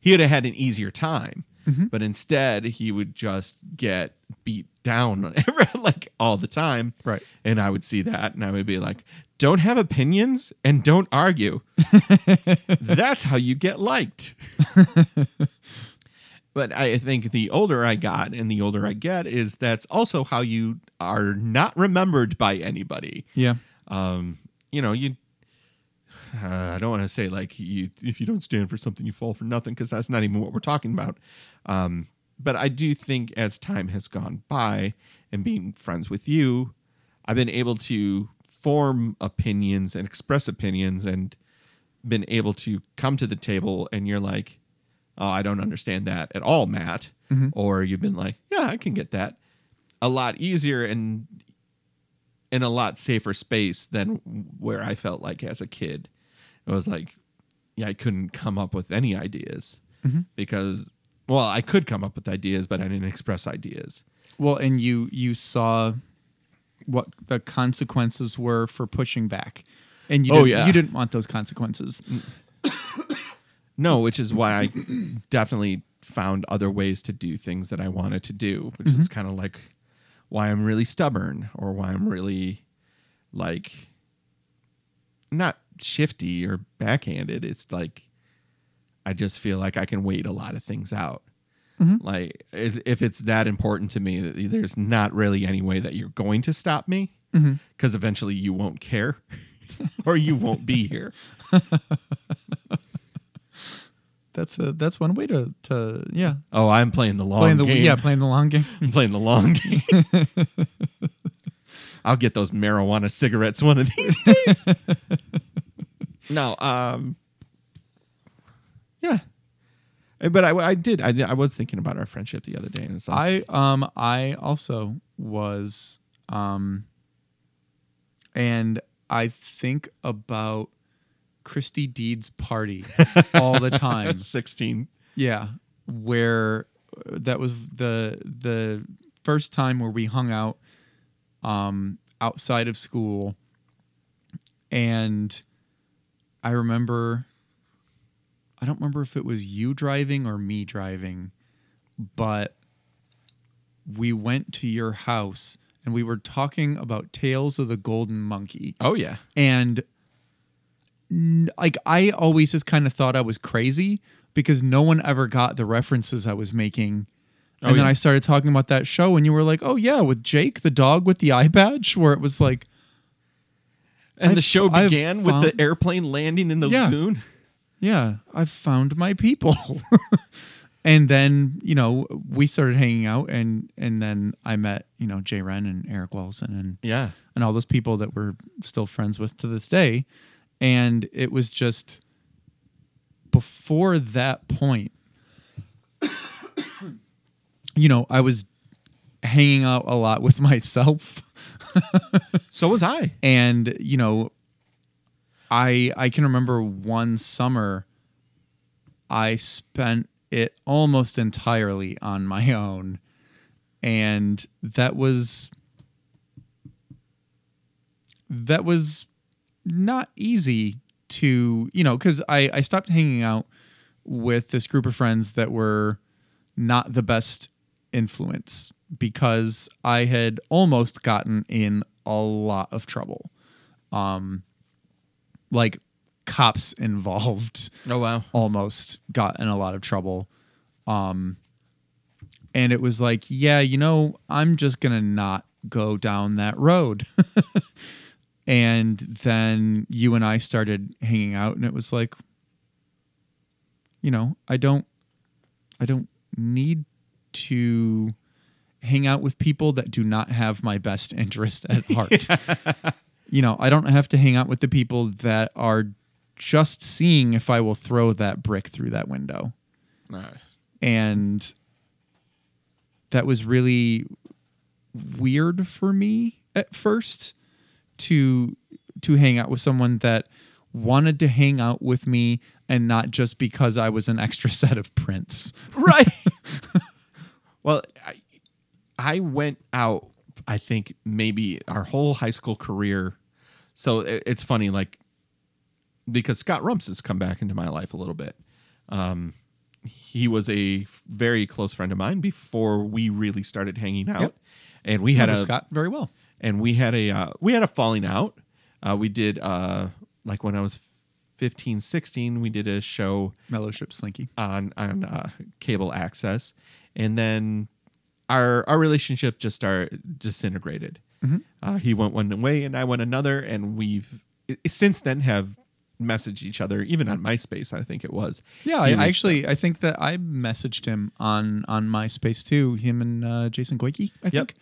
he would have had an easier time Mhm. but instead he would just get beat down like all the time Right. and i would see that and i would be like don't have opinions and don't argue that's how you get liked but i think the older i got and the older i get is that's also how you are not remembered by anybody Yeah. um you know you uh, I don't want to say like you if you don't stand for something you fall for nothing because that's not even what we're talking about. Um, but I do think as time has gone by and being friends with you, I've been able to form opinions and express opinions and been able to come to the table and you're like, oh, I don't understand that at all, Matt. Mhm. Or you've been like, yeah, I can get that. A lot easier and in a lot safer space than where I felt like as a kid. It was like, yeah, I couldn't come up with any ideas Mhm. because, well, I could come up with ideas, but I didn't express ideas. Well, and you you saw what the consequences were for pushing back, and you Oh, didn't, yeah. you didn't want those consequences. No, which is why I definitely found other ways to do things that I wanted to do, which is kind of like why I'm really stubborn or why I'm really like not shifty or backhanded. It's like I just feel like I can wait a lot of things out. Mhm. Like if, if it's that important to me, there's not really any way that you're going to stop me because eventually you won't care or you won't be here. That's a that's one way to to yeah Oh, I'm playing the long playing the game. yeah playing the long game. I'm playing the long game. I'll get those marijuana cigarettes one of these days. No, um, yeah, Uh, but I, I did. I, did- I was thinking about our friendship the other day, and it's like, I um I also was um and I think about Christy Deed's party all the time. sixteen. Yeah, where uh, that was the the first time where we hung out um outside of school and I remember I don't remember if it was you driving or me driving, but we went to your house and we were talking about Tales of the Golden Monkey Oh yeah, and like I always just kind of thought I was crazy because no one ever got the references I was making. Oh, and Oh, then yeah. I started talking about that show, and you were like, "Oh yeah, with Jake, the dog with the eye badge," where it was like, and I've- the show began with the airplane landing in the Yeah. lagoon. "Yeah, I've found my people." and then you know we started hanging out, and and then I met you know Jay Ren and Eric Wilson and Yeah, and all those people that we're still friends with to this day. And it was just before that point, you know, I was hanging out a lot with myself. so was I. And, you know, I I can remember one summer I spent it almost entirely on my own. And that was that was not easy to, you know, because I, I stopped hanging out with this group of friends that were not the best influence because I had almost gotten in a lot of trouble. Um, like cops involved Oh wow. almost got in a lot of trouble. Um, and it was like, yeah, you know, I'm just going to not go down that road. and then you and I started hanging out and it was like, you know, I don't, I don't need to hang out with people that do not have my best interest at heart. You know, I don't have to hang out with the people that are just seeing if I will throw that brick through that window. Right. And that was really weird for me at first to to hang out with someone that wanted to hang out with me and not just because I was an extra set of prints. right. well, I, I went out. I think maybe our whole high school career. So it, it's funny, like because Scott Rumps has come back into my life a little bit. Um, he was a very close friend of mine before we really started hanging out, Yep. and we had a Scott very well. and we had a uh, we had a falling out. Uh, we did uh, like when I was 15, 16, we did a show Mellowship Slinky. on on uh, cable access, and then our our relationship just started disintegrated. Uh, he went one way, and I went another, and we've since then have messaged each other, even on MySpace. I think it was. Yeah, I, actually I think that I messaged him on on MySpace too. Him and uh, Jason Goike, I Yep. think.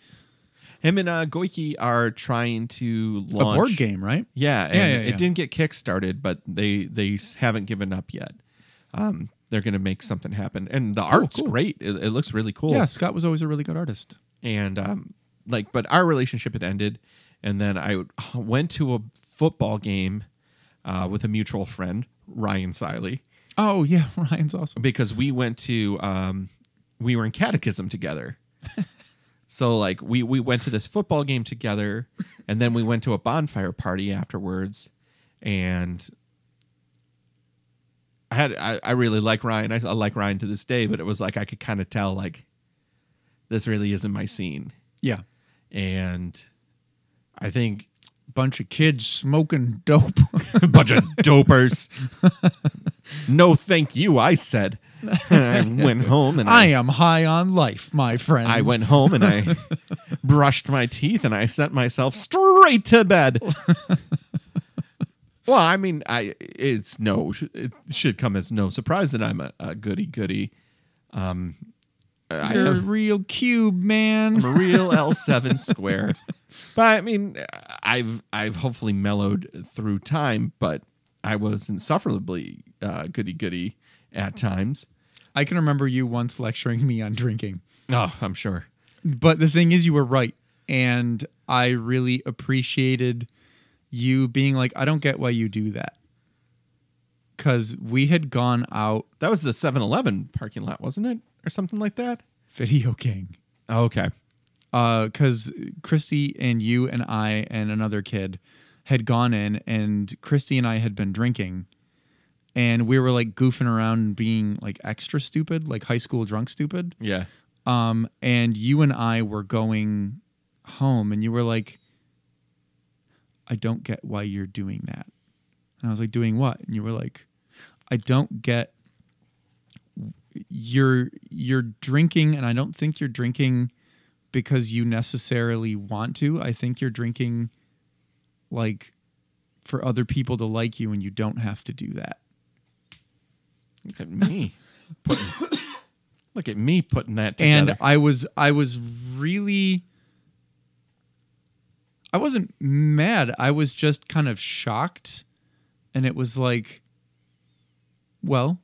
Him and uh, Goiki are trying to launch A board game, right? Yeah, and Yeah, yeah, it didn't get kickstarted, but they they haven't given up yet. Um, they're going to make something happen, and the art's cool. great. It, it looks really cool. Yeah, Scott was always a really good artist. and um, like, but our relationship had ended, and then I went to a football game uh, with a mutual friend, Ryan Siley, Oh yeah, Ryan's awesome. because we went to um, we were in catechism together. so like we we went to this football game together, and then we went to a bonfire party afterwards, and I had I, I really like Ryan. I, I like Ryan to this day, but it was like I could kind of tell like this really isn't my scene, Yeah, and I think bunch of kids smoking dope. bunch of dopers. no, thank you. I said. I went home and I I, am high on life, my friend. I went home and I brushed my teeth and I sent myself straight to bed. Well, I mean, I it's no it should come as no surprise that I'm a, a goody goody. Um, I You're a real cube, man. I'm a real L7 square. But I mean, I've I've hopefully mellowed through time, but I was insufferably uh, goody goody at times. I can remember you once lecturing me on drinking. Oh, I'm sure. But the thing is, you were right. And I really appreciated you being like, I don't get why you do that. Because we had gone out That was the 7-Eleven parking lot, wasn't it, or something like that? Video King. Oh, okay. Because Christy and you and I and another kid had gone in, and Christy and I had been drinking. And we were like goofing around and being like extra stupid, like high school drunk stupid. Yeah. um, and you and I were going home, and you were like, "I don't get why you're doing that." And I was like, "Doing what?" And you were like, "I don't get you're you're drinking, and I don't think you're drinking because you necessarily want to. I think you're drinking like for other people to like you, and you don't have to do that." Look at me. putting, look at me putting that and. I was I was really I wasn't mad. I was just kind of shocked and it was like well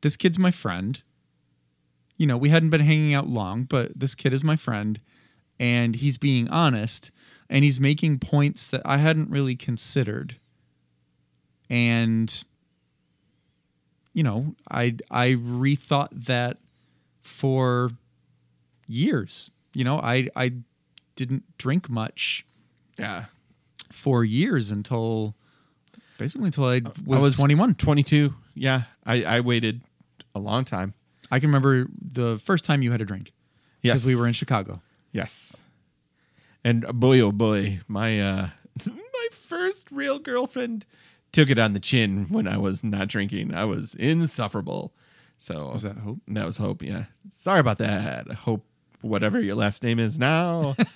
this kid's my friend. You know, we hadn't been hanging out long, but this kid is my friend and he's being honest and he's making points that I hadn't really considered. And you know, I I rethought that for years. You know, I I didn't drink much yeah. for years until basically until I was, I was 21. 22. Yeah. I, I waited a long time. I can remember the first time you had a drink Yes. because we were in Chicago. Yes. And boy, oh boy, my uh, my first real girlfriend took it on the chin when I was not drinking. I was insufferable. So Was that Hope? that was Hope. Yeah. Sorry about that. Hope, whatever your last name is now.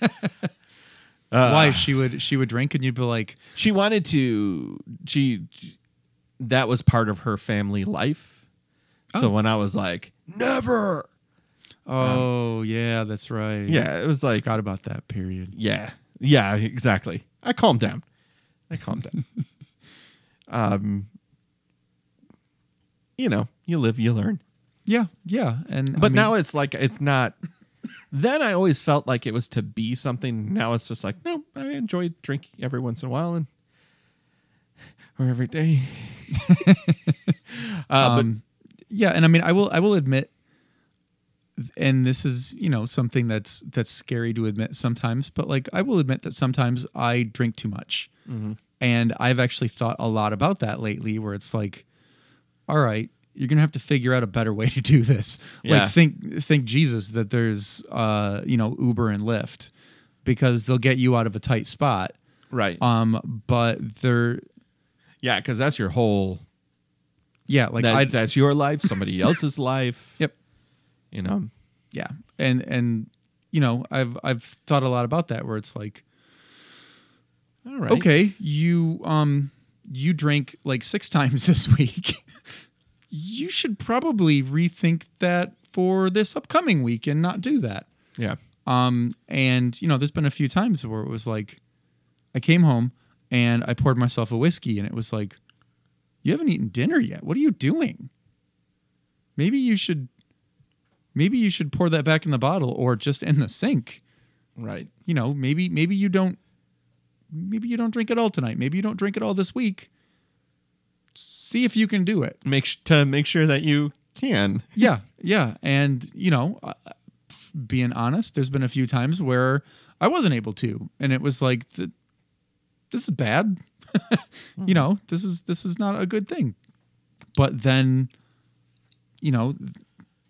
Uh, Why she would she would drink and you'd be like, She wanted to. She. That was part of her family life. So Oh. when I was like, never. "Oh yeah, that's right." Yeah, it was like, forgot about that period. Yeah. Yeah, exactly. I calmed down. I calmed down. um you know, you live, you learn. Yeah, yeah, and I But mean, now it's like it's not. Then I always felt like it was to be something. Now it's just like no, I enjoy drinking every once in a while and or every day. uh, um, yeah, and I mean, I will, I will admit, and this is you know something that's that's scary to admit sometimes, but like I will admit that sometimes I drink too much, and I've actually thought a lot about that lately, where it's like, all right. You're gonna have to figure out a better way to do this. Yeah. Like think think Jesus that there's uh you know Uber and Lyft because they'll get you out of a tight spot. right, Um, but they're yeah, because that's your whole. yeah like that, that's your life, somebody else's life. yep You know. yeah and and you know i've i've thought a lot about that where it's like All right. okay you um you drank like six times this week you should probably rethink that for this upcoming week and not do that. Yeah. um and you know there's been a few times where it was like i came home and i poured myself a whiskey and it was like you haven't eaten dinner yet. What are you doing? Maybe you should maybe you should pour that back in the bottle or just in the sink. Right. you know maybe maybe you don't maybe you don't drink it all tonight. Maybe you don't drink it all this week see if you can do it. Make sh- to make sure that you can. yeah yeah. And you know uh, being honest there's been a few times where i wasn't able to. And it was like th- this is bad. You know this is this is not a good thing. But then you know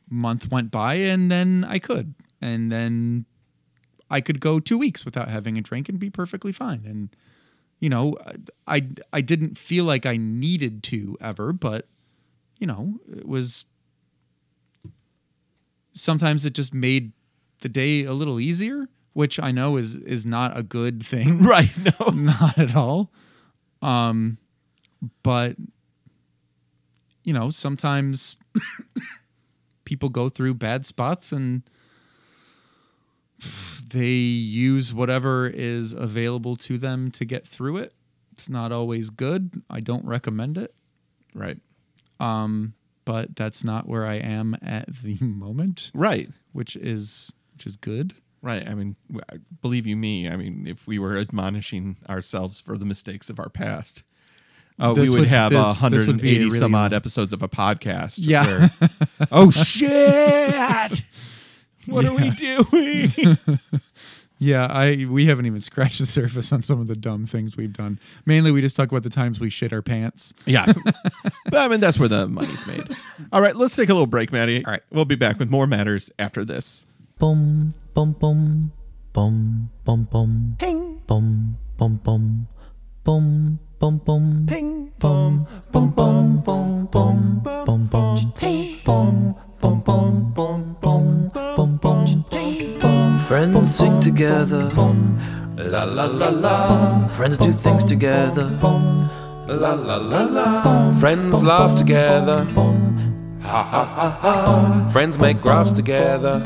month went by and then i could. And then i could go two weeks without having a drink and be perfectly fine. And you know i i, didn't feel like i needed to ever but you know it was sometimes it just made the day a little easier which i know is is not a good thing Right. No. not at all um but you know sometimes people go through bad spots and they use whatever is available to them to get through it it's not always good i don't recommend it Right. um but that's not where i am at the moment Right. which is which is good Right. I mean, believe you me. I mean, if we were admonishing ourselves for the mistakes of our past, uh, we would, would- have this- a this would 180 really some odd episodes of a podcast. Yeah. where, oh shit! What are we doing? Yeah, I we haven't even scratched the surface on some of the dumb things we've done. Mainly, we just talk about the times we shit our pants. yeah. But I mean, that's where the money's made. All right, let's take a little break, Maddie. All right. We'll be back with more matters after this. Bum bum bum bum bum bum Ping, bum bum bum bum bum bum ping, bum bum bum bum bum bum bum ping, bum Friends sing together La la la la Friends do things together la la la la. Friends laugh together. Ha ha ha ha. Friends make graphs together.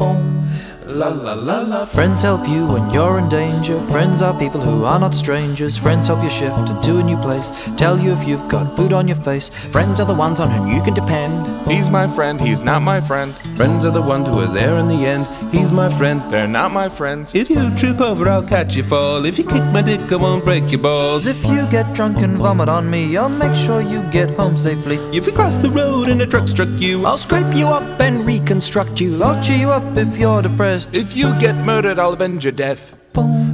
La la la la. Friends help you when you're in danger. Friends are people who are not strangers. Friends help you shift into a new place. Tell you if you've got food on your face. Friends are the ones on whom you can depend. He's my friend, he's not my friend. Friends are the ones who are there in the end. He's my friend, they're not my friends. If you trip over, I'll catch you fall. If you kick my dick, I won't break your balls. If you get drunk and vomit on me, I'll make sure you get home safely. If you cross the road and a truck struck you, I'll scrape you up and reconstruct you. I'll cheer you up if you're depressed. If you get murdered, I'll avenge your death.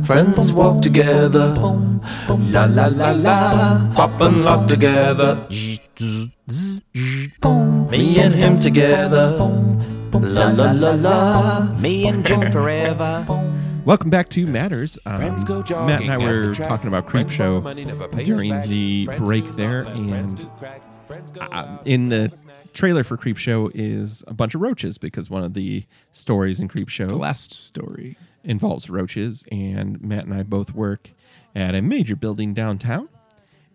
Friends walk together. La la la la. Pop and lock together. Me and him together. La la la la. Me and Jim forever. Welcome back to Matters. Um, go jogging Matt and I were track. talking about Creepshow borrow money, never pay us during back. the break there, and do crack. Friends go uh, in the trailer for Creepshow is a bunch of roaches because one of the stories in Creepshow The last story. involves roaches, and Matt and I both work at a major building downtown.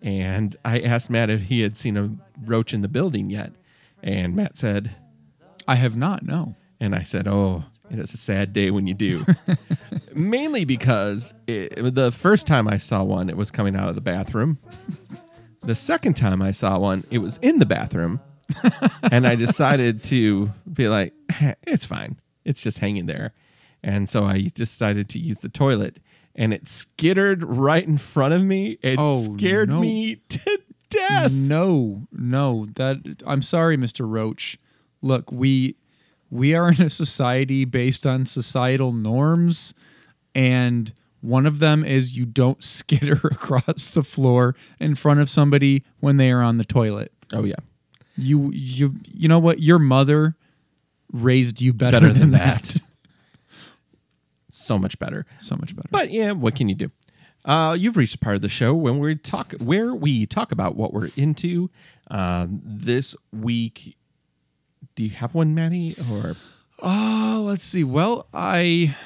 And I asked Matt if he had seen a roach in the building yet, and Matt said, I have not. No. and I said, "Oh, it is a sad day when you do." Mainly because it, the first time I saw one, it was coming out of the bathroom. The second time I saw one, it was in the bathroom, and I decided to be like, "Eh, it's fine. It's just hanging there. And so I decided to use the toilet, and it skittered right in front of me. It Oh, scared no. me to death. No, no. That I'm sorry, Mr. Roach. Look, we we are in a society based on societal norms, and one of them is you don't skitter across the floor in front of somebody when they are on the toilet. Oh yeah, You you you know what? Your mother raised you better, Better than, than that. that. so much better. so much better. But yeah, what can you do? Uh, you've reached part of the show when we talk where we talk about what we're into. Uh, this week, do you have one, Maddie? Or Oh, let's see. Well, I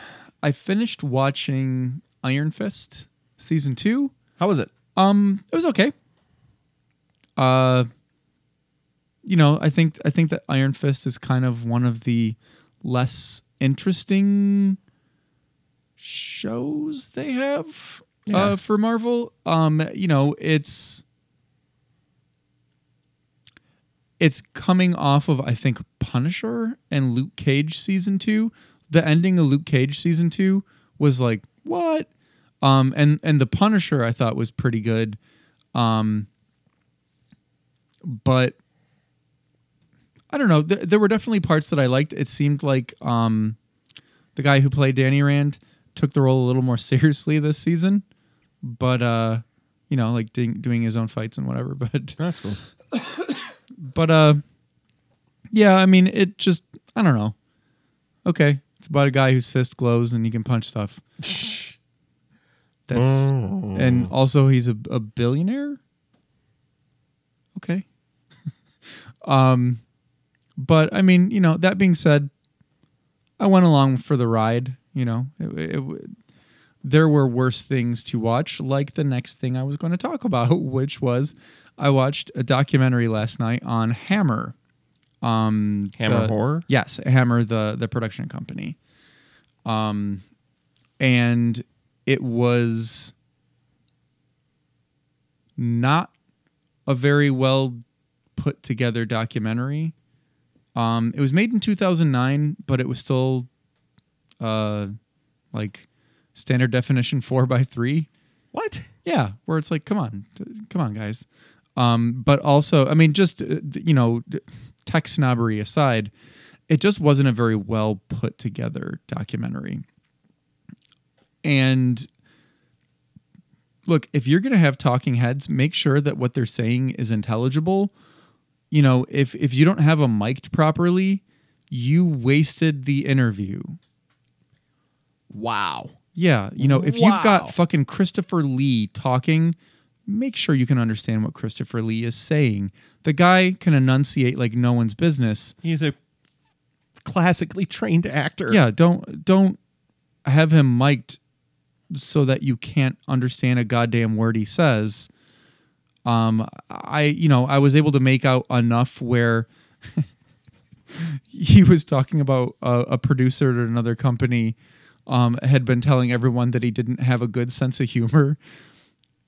I finished watching Iron Fist season 2. how was it? Um, it was okay. Uh, you know, I think I think that Iron Fist is kind of one of the less interesting shows they have Yeah. uh, for Marvel. Um, you know, it's it's coming off of I think Punisher and Luke Cage season two. The ending of Luke Cage season two was like what? Um, and and the Punisher I thought was pretty good. Um, but I don't know. There, there were definitely parts that I liked. It seemed like um, the guy who played Danny Rand took the role a little more seriously this season. But uh, you know, like doing, doing his own fights and whatever. But That's cool. but uh, yeah. I mean, it just I don't know. Okay, it's about a guy whose fist glows and he can punch stuff. That's and also he's a, a billionaire. Okay. um, but I mean, you know, that being said, I went along for the ride. You know, it, it, there were worse things to watch, like the next thing I was going to talk about, which was I watched a documentary last night on Hammer. Um, Hammer the- horror. Yes, Hammer, the the production company. Um, and it was not a very well put together documentary. Um, it was made in 2009, but it was still uh, like standard definition four by three. What? Yeah, where it's like, come on, come on, guys. Um, but also, I mean, just uh, you know, tech snobbery aside, it just wasn't a very well put together documentary. And look, if you're going to have talking heads, make sure that what they're saying is intelligible. You know, if if you don't have a mic'd properly, you wasted the interview. Wow. Yeah, you know, if Wow. you've got fucking Christopher Lee talking, make sure you can understand what Christopher Lee is saying. The guy can enunciate like no one's business. He's a classically trained actor. Yeah, don't don't have him mic'd so that you can't understand a goddamn word he says. Um I you know, I was able to make out enough where he was talking about a, a producer at another company um, had been telling everyone that he didn't have a good sense of humor.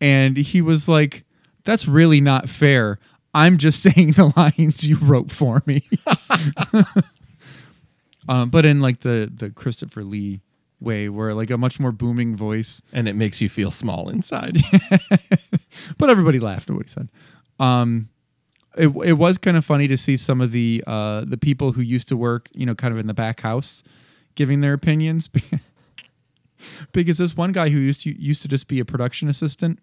And he was like, That's really not fair. I'm just saying the lines you wrote for me. um, but in like the, the Christopher Lee way, where like a much more booming voice. And it makes you feel small inside. But everybody laughed at what he said. Um, it, it was kind of funny to see some of the uh, the people who used to work, you know, kind of in the back house, giving their opinions. because this one guy who used to used to just be a production assistant,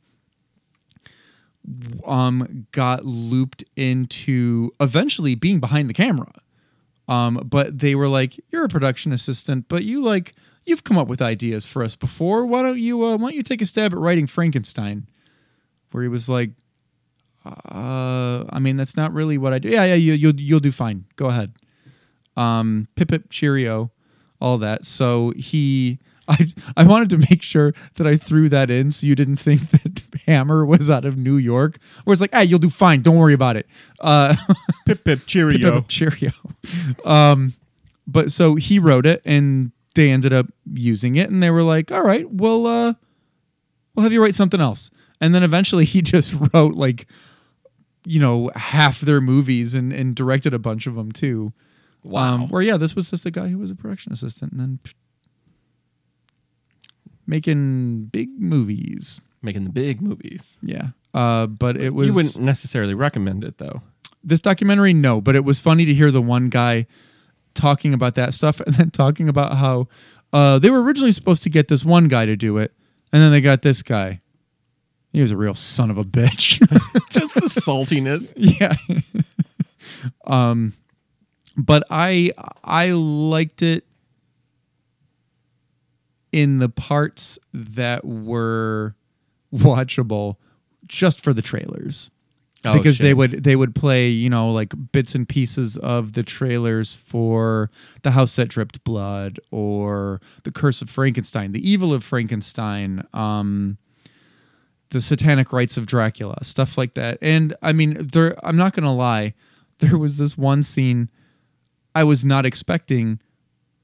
um, got looped into eventually being behind the camera. Um, but they were like, "You're a production assistant, but you like you've come up with ideas for us before. Why don't you uh, why don't you take a stab at writing Frankenstein?" Where he was like, uh, I mean, that's not really what I do. Yeah, yeah, you, you'll you'll do fine. Go ahead. Um, pip pip cheerio, all that. So he, I I wanted to make sure that I threw that in so you didn't think that Hammer was out of New York. Where it's like, hey, you'll do fine. Don't worry about it. Uh, pip pip cheerio. Pip, pip, cheerio. Um, but so he wrote it, and they ended up using it, and they were like, all right, well, uh, we'll have you write something else. And then eventually he just wrote like you know, half their movies and, and directed a bunch of them too. Wow. Um, where yeah, this was just a guy who was a production assistant and then psh, making big movies. Making the big movies. Yeah. Uh, but it was you wouldn't necessarily recommend it though. this documentary no but it was funny to hear the one guy talking about that stuff and then talking about how uh, they were originally supposed to get this one guy to do it and then they got this guy he was a real son of a bitch. Just the saltiness. yeah. Um but i i liked it in the parts that were watchable just for the trailers. Oh, because they would they would play you know like bits and pieces of the trailers for the house that dripped blood or the curse of frankenstein the evil of frankenstein um the satanic rites of dracula stuff like that and i mean there i'm not gonna lie there was this one scene i was not expecting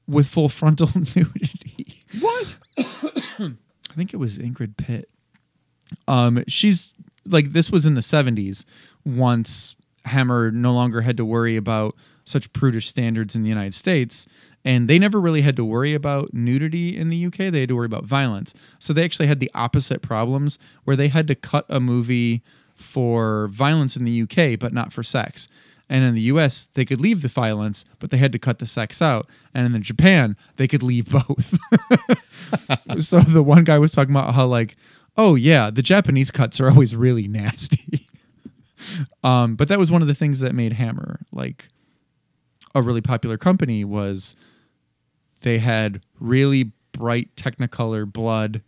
with full frontal nudity What? I think it was Ingrid Pitt. Um, she's like this was in the seventies. Once Hammer no longer had to worry about such prudish standards in the United States, and they never really had to worry about nudity in the UK. They had to worry about violence. So they actually had the opposite problems, where they had to cut a movie for violence in the UK, but not for sex. And in the US, they could leave the violence, but they had to cut the sex out. And in Japan, they could leave both. so the one guy was talking about how like oh yeah the japanese cuts are always really nasty um but that was one of the things that made hammer like a really popular company was they had really bright technicolor blood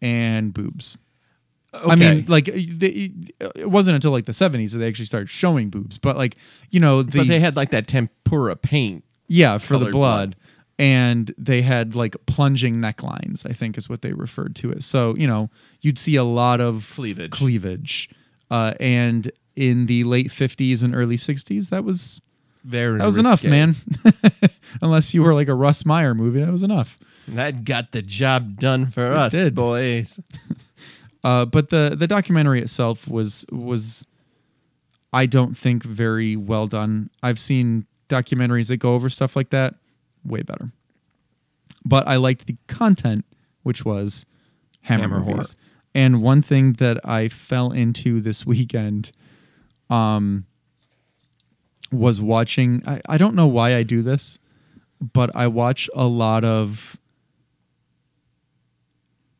and boobs I mean, like they, it wasn't until like the 70s that they actually started showing boobs, but like you know, the but they had like that tempera paint. yeah, for the blood. blood. And they had like plunging necklines, I think is what they referred to it. So, you know, you'd see a lot of Cleavage. Cleavage. Uh, and in the late 50s and early 60s, that was Very that was enough, man. Unless you were like a Russ Meyer movie, that was enough. That got the job done for us, did. boys. Uh, but the the documentary itself was was I don't think very well done. I've seen documentaries that go over stuff like that way better. But I liked the content, which was Hammer, Hammer movies. horror. And one thing that I fell into this weekend um was watching I, I don't know why I do this, but I watch a lot of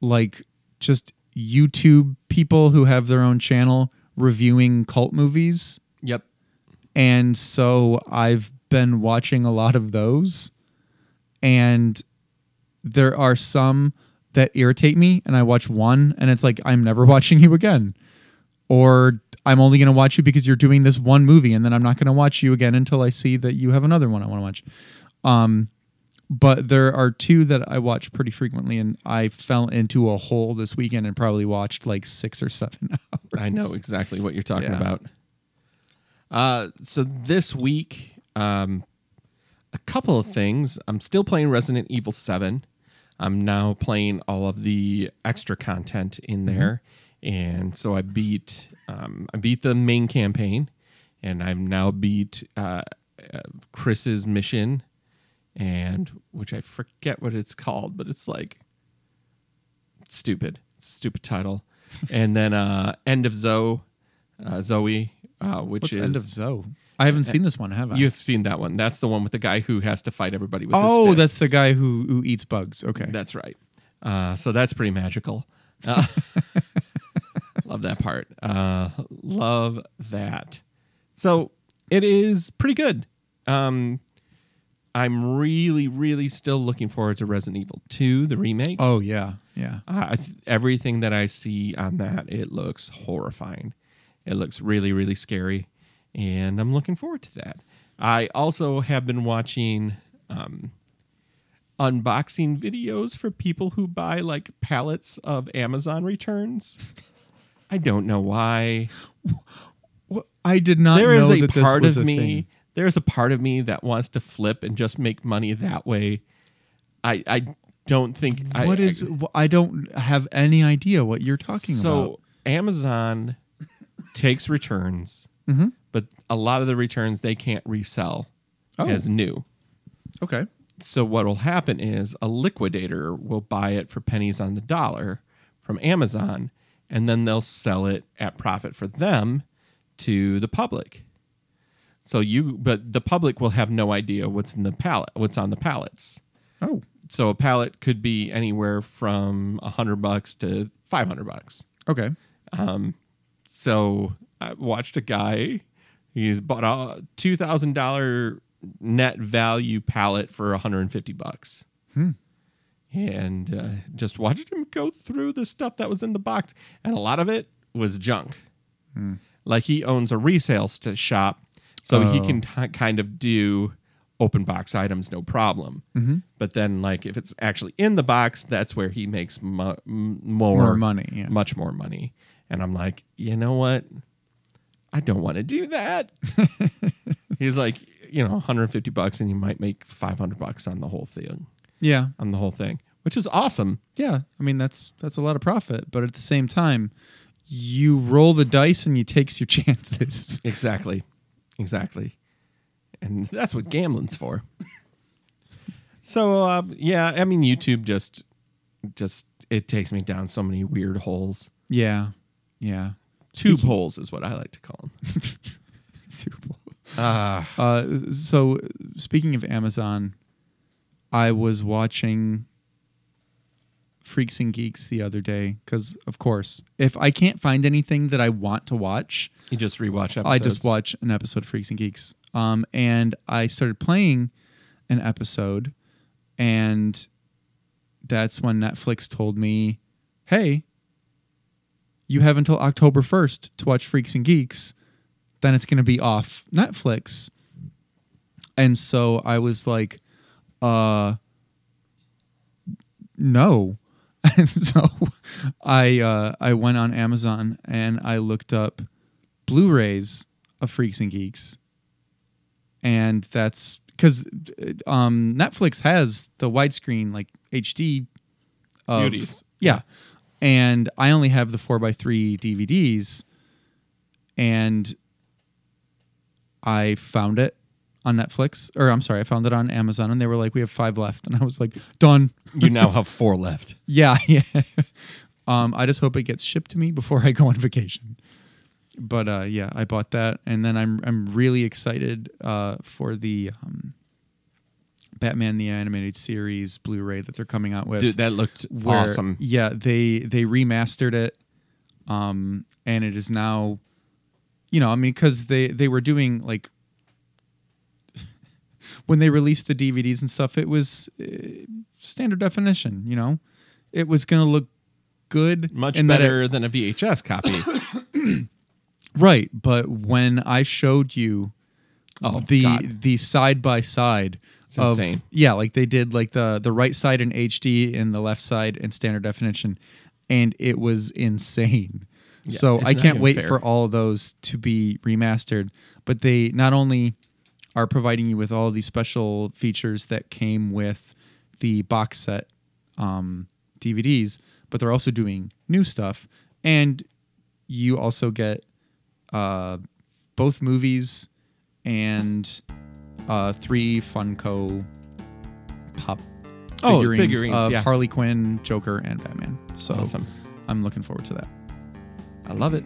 like just YouTube people who have their own channel reviewing cult movies. Yep. And so I've been watching a lot of those. And there are some that irritate me, and I watch one, and it's like, I'm never watching you again. Or I'm only going to watch you because you're doing this one movie, and then I'm not going to watch you again until I see that you have another one I want to watch. Um, but there are two that I watch pretty frequently, and I fell into a hole this weekend and probably watched like six or seven hours. I know exactly what you're talking Yeah. about. Uh, so this week, um, a couple of things. I'm still playing Resident Evil 7. I'm now playing all of the extra content in there, and so I beat um, I beat the main campaign, and I've now beat uh, uh, Chris's mission, and which I forget what it's called, but it's like stupid. It's a stupid title. and then uh, End of Zoe, uh, Zoe, uh, which What's is End of Zoe? I haven't seen this one, have I? You've seen that one. That's the one with the guy who has to fight everybody with oh, that's the guy who who eats bugs. Okay. That's right. Uh, so that's pretty magical. Love that part. Uh, love that. So it is pretty good. Um, I'm really, really still looking forward to Resident Evil 2, the remake. oh yeah, yeah. Uh, everything that I see on that, it looks horrifying. It looks really, really scary, and I'm looking forward to that. I also have been watching um, unboxing videos for people who buy like pallets of Amazon returns. I don't know why. I did not There is a part of a me. thing. There's a part of me that wants to flip and just make money that way. I I don't think I- What I, is? wh- I don't have any idea what you're talking so about. So Amazon takes returns Mhm. but a lot of the returns they can't resell Oh. as new. Okay. So what will happen is a liquidator will buy it for pennies on the dollar from Amazon, and then they'll sell it at profit for them to the public. So you, but the public will have no idea what's in the pallet, what's on the pallets. Oh. So a pallet could be anywhere from a hundred bucks to five hundred bucks. Okay. Um, so I watched a guy. He's bought a two thousand dollar net value pallet for 150 bucks. Hmm. And uh, just watched him go through the stuff that was in the box, and a lot of it was junk. Like he owns a resale st- shop, so he Oh. can t- kind of do open box items no problem. But then, like if it's actually in the box, that's where he makes mu- m- more More money, yeah. much more money. And I'm like, you know what? I don't want to do that. He's like, you know, 150 bucks, and you might make 500 bucks on the whole thing, Yeah. on the whole thing, which is awesome. Yeah. I mean, that's that's a lot of profit, but at the same time, you roll the dice and you takes your chances. Exactly, exactly, and that's what gambling's for. So, uh, yeah, I mean, YouTube just, just it takes me down so many weird holes. Yeah. Yeah. Tube holes is what I like to call them. Ah, Uh, so speaking of Amazon, I was watching Freaks and Geeks the other day because, of course, if I can't find anything that I want to watch, you just rewatch episodes. I just watch an episode of Freaks and Geeks. Um, and I started playing an episode, and that's when Netflix told me, "Hey, you have until October first to watch Freaks and Geeks. Then it's going to be off Netflix." And so I was like, "Uh, no." And so I uh, I went on Amazon and I looked up Blu-rays of Freaks and Geeks, and that's because um, Netflix has the widescreen like HD. Of, Beauties. Yeah, and I only have the four x three DVDs, and I found it on Netflix, or I'm sorry, I found it on Amazon, and they were like, "We have five left," and I was like, "Done." You now have four left. Yeah, yeah. um, I just hope it gets shipped to me before I go on vacation. But uh, yeah, I bought that, and then I'm I'm really excited uh, for the um, Batman the Animated Series Blu-ray that they're coming out with. Dude, that looked where- awesome. Yeah, they they remastered it, um, and it is now, you know, I mean, because they they were doing like when they released the DVDs and stuff, it was uh, standard definition. You know, it was gonna look good, Much that it- better than a VHS copy. right? But when I showed you Oh, the God. the side by side of insane. yeah, like they did like the the right side in HD and the left side in standard definition, and it was insane. Yeah, so I can't wait fair. for all of those to be remastered. But they not only are providing you with all these special features that came with the box set um, DVDs, but they're also doing new stuff, and you also get uh, both movies and uh, three Funko pop Oh, figurines, figurines, of yeah. Harley Quinn, Joker, and Batman. So Awesome. I'm looking forward to that. I love it.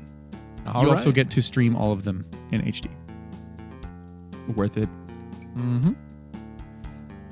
All you also get to stream all of them in HD. Worth it. Mm-hmm.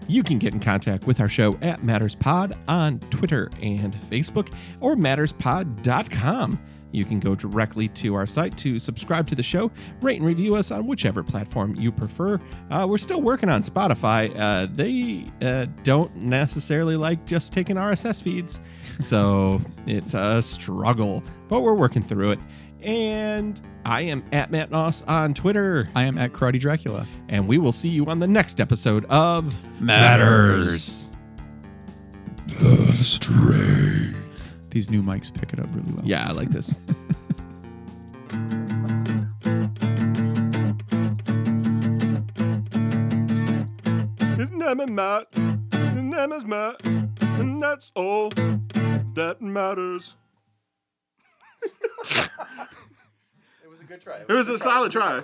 You can get in contact with our show at MattersPod on Twitter and Facebook or matterspod.com. You can go directly to our site to subscribe to the show, rate and review us on whichever platform you prefer. Uh, we're still working on Spotify. Uh, they uh, don't necessarily like just taking RSS feeds, so it's a struggle, but we're working through it. And I am at Matt Noss on Twitter. I am at Karate Dracula. and we will see you on the next episode of Matters. The Stray. These new mics pick it up really well. Yeah, I like this. His name is Matt. His name is Matt. And that's all that matters. It was a good try. It was a solid try.